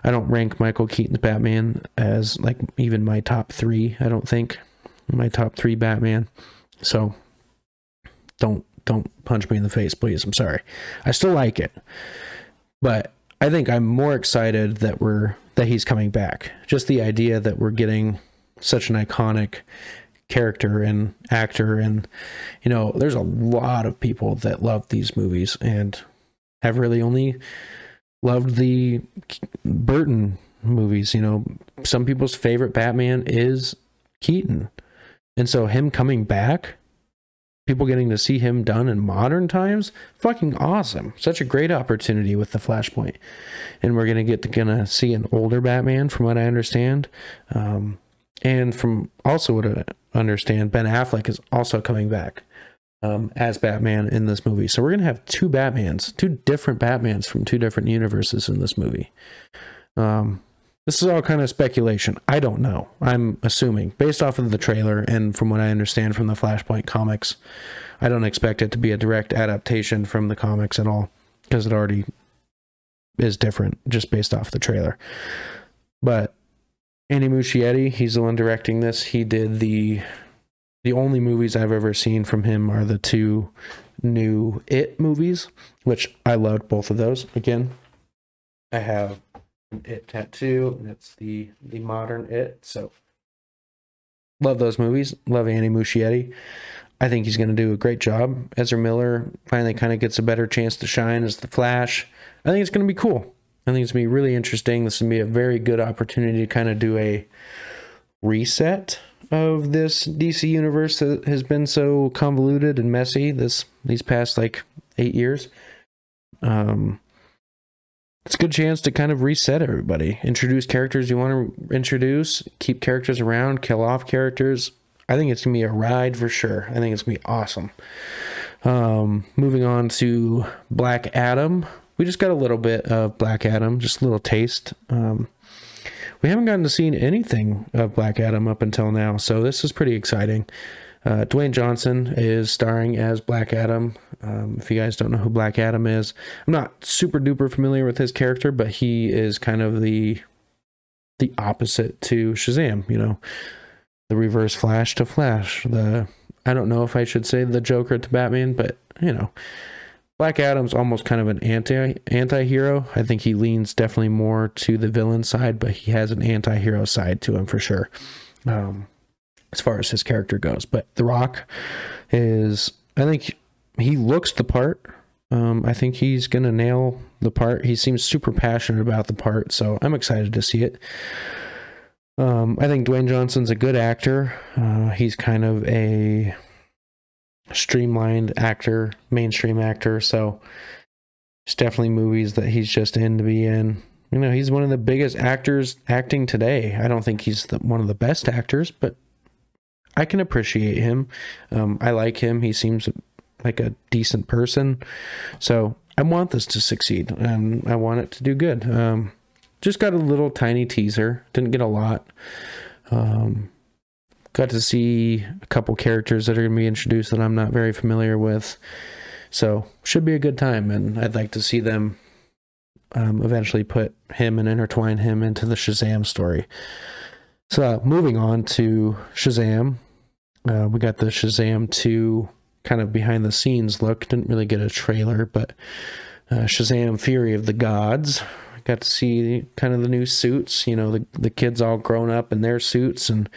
I don't rank Michael Keaton's Batman as like even my top three. I don't think my top three Batman. So don't don't punch me in the face, please. I'm sorry. I still like it, but I think I'm more excited that we're that he's coming back. Just the idea that we're getting such an iconic character and actor and you know there's a lot of people that love these movies and have really only loved the Burton movies you know. Some people's favorite Batman is Keaton. And so him coming back people getting to see him done in modern times fucking awesome. Such a great opportunity with the flashpoint. And we're gonna get to gonna see an older batman from what i understand. Um, and from also what i understand ben affleck is also coming back um, as batman in this movie so we're gonna have two batmans two different batmans from two different universes in this movie um, this is all kind of speculation. I don't know. I'm assuming based off of the trailer and from what I understand from the Flashpoint comics. I don't expect it to be a direct adaptation from the comics at all because it already is different just based off the trailer. But Andy Muschietti, he's the one directing this. He did the the only movies I've ever seen from him are the two new It movies, which I loved both of those. Again, I have an it tattoo and it's the the modern it so. Love those movies. Love andy muschietti. I think he's going to do a great job. Ezra miller finally kind of gets a better chance to shine as the flash. I think it's going to be cool i think it's to be really interesting this will be a very good opportunity to kind of do a reset of this dc universe that has been so convoluted and messy this these past like eight years um it's a good chance to kind of reset everybody. Introduce characters you want to introduce, keep characters around, kill off characters. I think it's gonna be a ride for sure. I think it's gonna be awesome. Um, moving on to Black Adam. We just got a little bit of Black Adam, just a little taste. Um, we haven't gotten to see anything of Black Adam up until now, so this is pretty exciting. Uh, Dwayne Johnson is starring as Black Adam. Um, if you guys don't know who Black Adam is, I'm not super duper familiar with his character, but he is kind of the the opposite to Shazam. You know, the reverse Flash to Flash. The I don't know if I should say the Joker to Batman, but you know, Black Adam's almost kind of an anti anti-hero. I think he leans definitely more to the villain side, but he has an anti-hero side to him for sure. Um, as far as his character goes. But The Rock is, I think he looks the part. Um, I think he's to nail the part. He seems super passionate about the part, so I'm excited to see it. Um, I think Dwayne Johnson's a good actor. Uh, he's kind of a streamlined actor, mainstream actor, so it's definitely movies that he's just in to be in. You know, he's one of the biggest actors acting today. I don't think he's the, one of the best actors, but I can appreciate him. Um, I like him. He seems like a decent person. So I want this to succeed and I want it to do good. Um, just got a little tiny teaser. Didn't get a lot. Um, got to see a couple characters that are going to be introduced that I'm not very familiar with. So should be a good time, and I'd like to see them um, eventually put him and intertwine him into the Shazam story. So moving on to Shazam, uh, we got the Shazam 2 kind of behind the scenes look. Didn't really get a trailer, but uh, Shazam Fury of the Gods. Got to see kind of the new suits, you know, the, the kids all grown up in their suits. And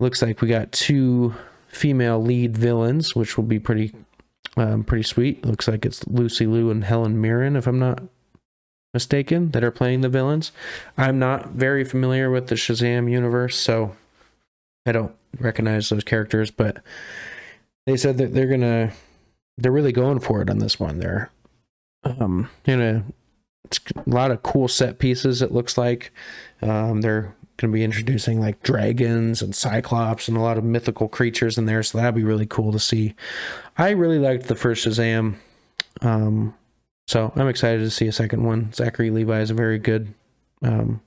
looks like we got two female lead villains, which will be pretty um, pretty sweet. Looks like it's Lucy Liu and Helen Mirren, if I'm not mistaken, that are playing the villains. I'm not very familiar with the Shazam universe, so I don't recognize those characters, but they said that they're gonna they're really going for it on this one. They're um in a it's a lot of cool set pieces. It looks like um, they're going to be introducing like dragons and cyclops and a lot of mythical creatures in there. So that'd be really cool to see. I really liked the first Shazam. Um, so I'm excited to see a second one. Zachary Levi is a very good um,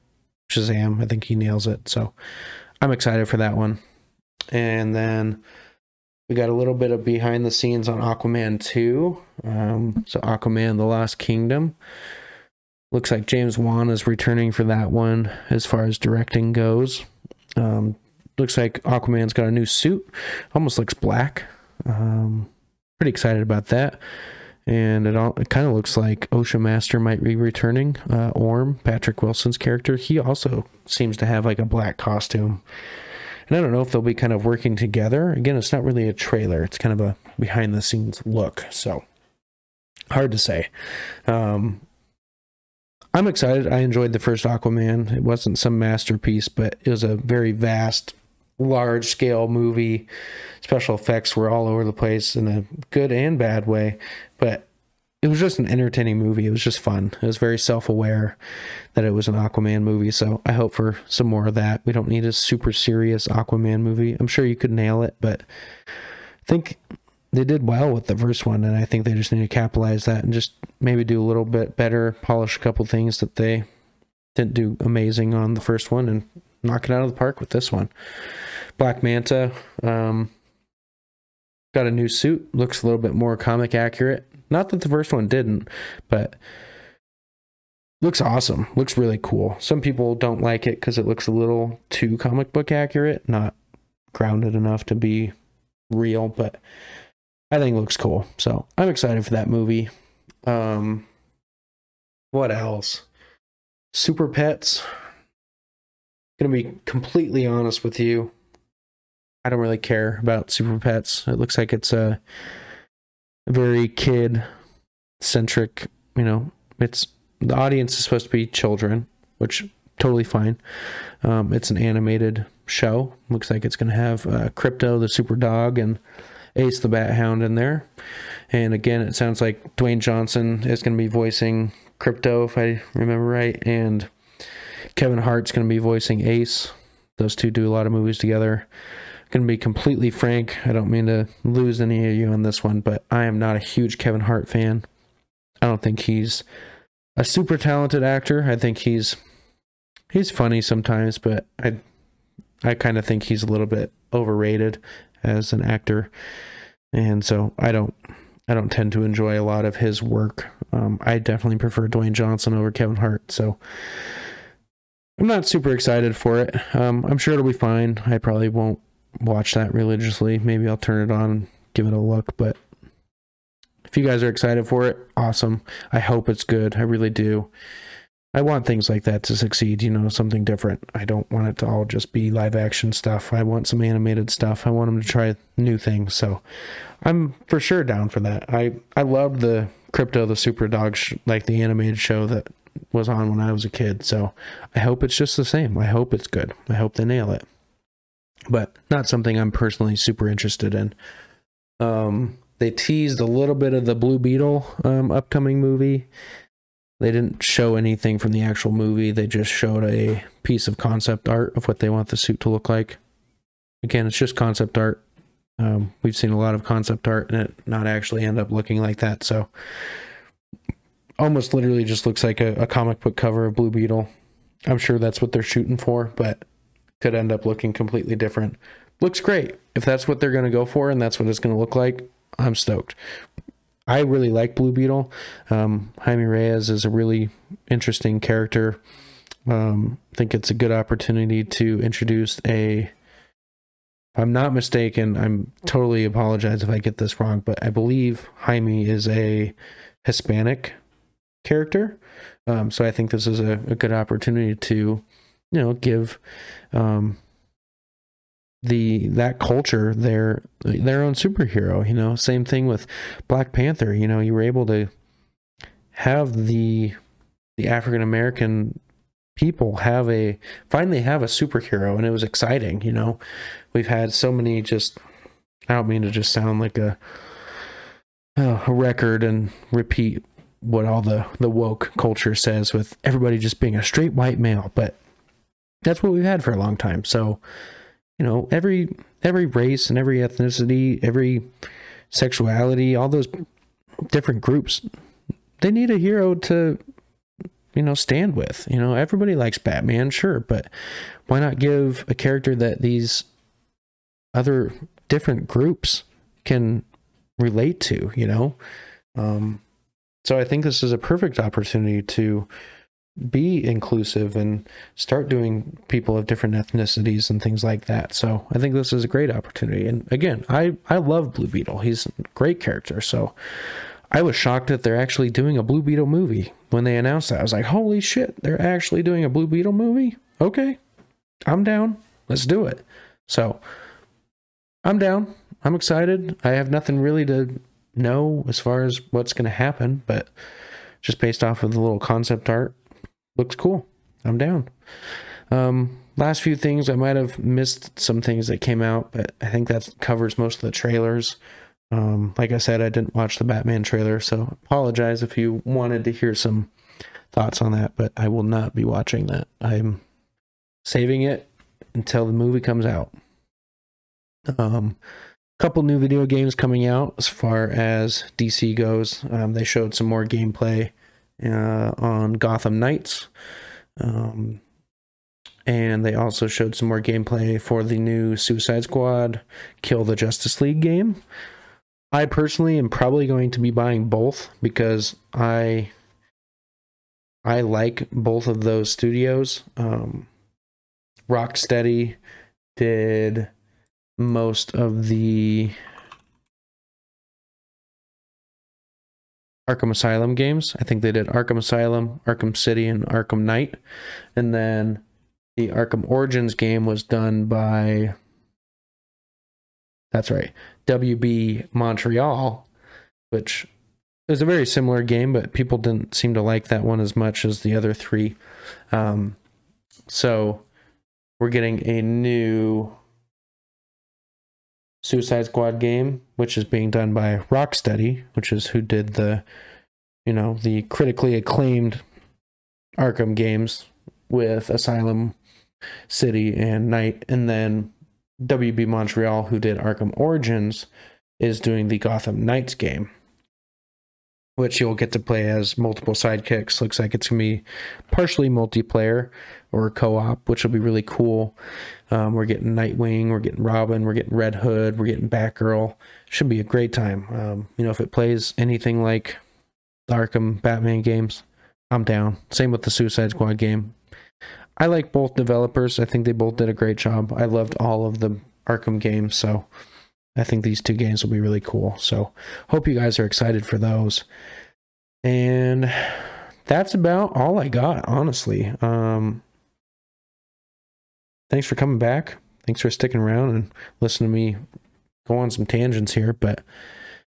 Shazam. I think he nails it. So I'm excited for that one. And then we got a little bit of behind the scenes on Aquaman 2. Um, so, Aquaman The Lost Kingdom. Looks like James Wan is returning for that one as far as directing goes. Um, looks like Aquaman's got a new suit. Almost looks black. Um, pretty excited about that. And it all it kind of looks like Ocean Master might be returning. Uh, Orm, Patrick Wilson's character, he also seems to have like a black costume. And I don't know if they'll be kind of working together. Again, it's not really a trailer, it's kind of a behind the scenes look. So hard to say. Um, I'm excited. I enjoyed the first Aquaman. It wasn't some masterpiece, but it was a very vast, large scale movie. Special effects were all over the place in a good and bad way, but it was just an entertaining movie. It was just fun. It was very self aware that it was an Aquaman movie. So I hope for some more of that. We don't need a super serious Aquaman movie. I'm sure you could nail it, but I think they did well with the first one, and I think they just need to capitalize that and just maybe do a little bit better, polish a couple things that they didn't do amazing on the first one, and knock it out of the park with this one. Black Manta um, got a new suit, looks a little bit more comic accurate. Not that the first one didn't, but looks awesome. Looks really cool. Some people don't like it because it looks a little too comic book accurate, not grounded enough to be real, but I think looks cool. So I'm excited for that movie. Um, what else? Super Pets. Gonna be completely honest with you. I don't really care about Super Pets. It looks like it's a very kid centric, you know, it's the audience is supposed to be children, which totally fine. Um, it's an animated show. Looks like it's going to have uh, Krypto, the super dog, and Ace the Bat Hound in there. And again, it sounds like Dwayne Johnson is going to be voicing Krypto, if I remember right, and Kevin Hart's going to be voicing Ace. Those two do a lot of movies together going to be completely frank. I don't mean to lose any of you on this one, but I am not a huge Kevin Hart fan. I don't think he's a super talented actor. I think he's he's funny sometimes, but I I kind of think he's a little bit overrated as an actor, and so I don't I don't tend to enjoy a lot of his work. Um, I definitely prefer Dwayne Johnson over Kevin Hart, so I'm not super excited for it. Um, I'm sure it'll be fine. I probably won't watch that religiously. Maybe I'll turn it on, give it a look, but if you guys are excited for it, awesome. I hope it's good. I really do. I want things like that to succeed, you know, something different. I don't want it to all just be live action stuff. I want some animated stuff. I want them to try new things. So I'm for sure down for that. I, I loved the Krypto the Super Dog, sh- like the animated show that was on when I was a kid. So I hope it's just the same. I hope it's good. I hope they nail it. But not something I'm personally super interested in. Um, they teased a little bit of the Blue Beetle um, upcoming movie. They didn't show anything from the actual movie. They just showed a piece of concept art of what they want the suit to look like. Again, it's just concept art. Um, we've seen a lot of concept art and it not actually end up looking like that. So, almost literally just looks like a, a comic book cover of Blue Beetle. I'm sure that's what they're shooting for, but could end up looking completely different. Looks great. If that's what they're going to go for and that's what it's going to look like, I'm stoked. I really like Blue Beetle. Um, Jaime Reyes is a really interesting character. Um, I think it's a good opportunity to introduce a. If I'm not mistaken, I'm totally apologize if I get this wrong, but I believe Jaime is a Hispanic character. Um, so I think this is a, a, good opportunity to, you know, give um, the that culture their their own superhero you know? Same thing with black panther you know? You were able to have the the african american people have a finally have a superhero and it was exciting you know? We've had so many just i don't mean to just sound like a oh, a record and repeat what all the the woke culture says with everybody just being a straight white male but that's what we've had for a long time. So you know every every race and every ethnicity every sexuality all those different groups they need a hero to you know stand with. You know everybody likes batman sure but why not give a character that these other different groups can relate to you know? Um so i think this is a perfect opportunity to be inclusive and start doing people of different ethnicities and things like that. So I think this is a great opportunity. And again, I I love Blue Beetle. He's a great character. So I was shocked that they're actually doing a Blue Beetle movie when they announced that. I was like, holy shit, they're actually doing a Blue Beetle movie? Okay, I'm down. Let's do it. So I'm down. I'm excited. I have nothing really to know as far as what's going to happen, but just based off of the little concept art, looks cool. I'm down. Um, last few things, I might have missed some things that came out, but I think that covers most of the trailers. Um, like I said, I didn't watch the Batman trailer, so apologize if you wanted to hear some thoughts on that, but I will not be watching that. I'm saving it until the movie comes out. Um, couple new video games coming out as far as DC goes. Um, they showed some more gameplay uh, on Gotham Knights. Um, and they also showed some more gameplay for the new Suicide Squad Kill the Justice League game. I personally am probably going to be buying both because I I like both of those studios. Um, Rocksteady did most of the Arkham Asylum games. I think they did Arkham Asylum, Arkham City, and Arkham Knight. And then the Arkham Origins game was done by, that's right, WB Montreal, which is a very similar game, but people didn't seem to like that one as much as the other three. Um, so we're getting a new Suicide Squad game, which is being done by Rocksteady, which is who did the, you know, the critically acclaimed Arkham games with Asylum City and Knight, and then WB Montreal, who did Arkham Origins, is doing the Gotham Knights game. Which you'll get to play as multiple sidekicks. Looks like it's gonna be partially multiplayer or co-op, which will be really cool. Um, we're getting Nightwing, we're getting Robin, we're getting Red Hood, we're getting Batgirl. Should be a great time. Um, you know, if it plays anything like the Arkham Batman games, I'm down. Same with the Suicide Squad game. I like both developers. I think they both did a great job. I loved all of the Arkham games, so I think these two games will be really cool. So, hope you guys are excited for those. And that's about all I got, honestly. Um, thanks for coming back. Thanks for sticking around and listening to me go on some tangents here. But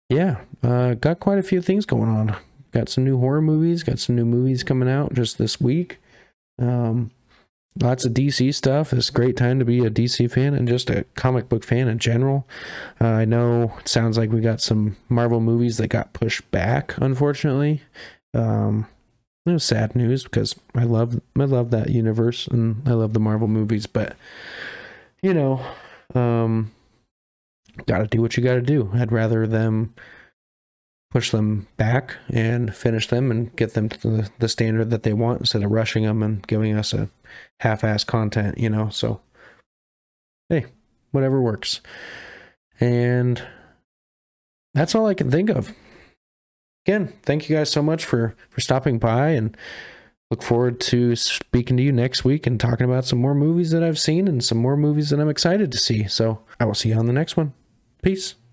yeah, uh, got quite a few things going on. Got some new horror movies, got some new movies coming out just this week. Um, lots of DC stuff. It's a great time to be a DC fan and just a comic book fan in general. Uh, I know it sounds like we got some Marvel movies that got pushed back, unfortunately. Um, it was sad news because I love I love that universe and I love the Marvel movies, but you know, um, got to do what you got to do. I'd rather them push them back and finish them and get them to the, the standard that they want instead of rushing them and giving us a half-ass content, you know. So, hey, whatever works. And that's all I can think of. Again, thank you guys so much for for stopping by and look forward to speaking to you next week and talking about some more movies that I've seen and some more movies that I'm excited to see. So, I will see you on the next one. Peace.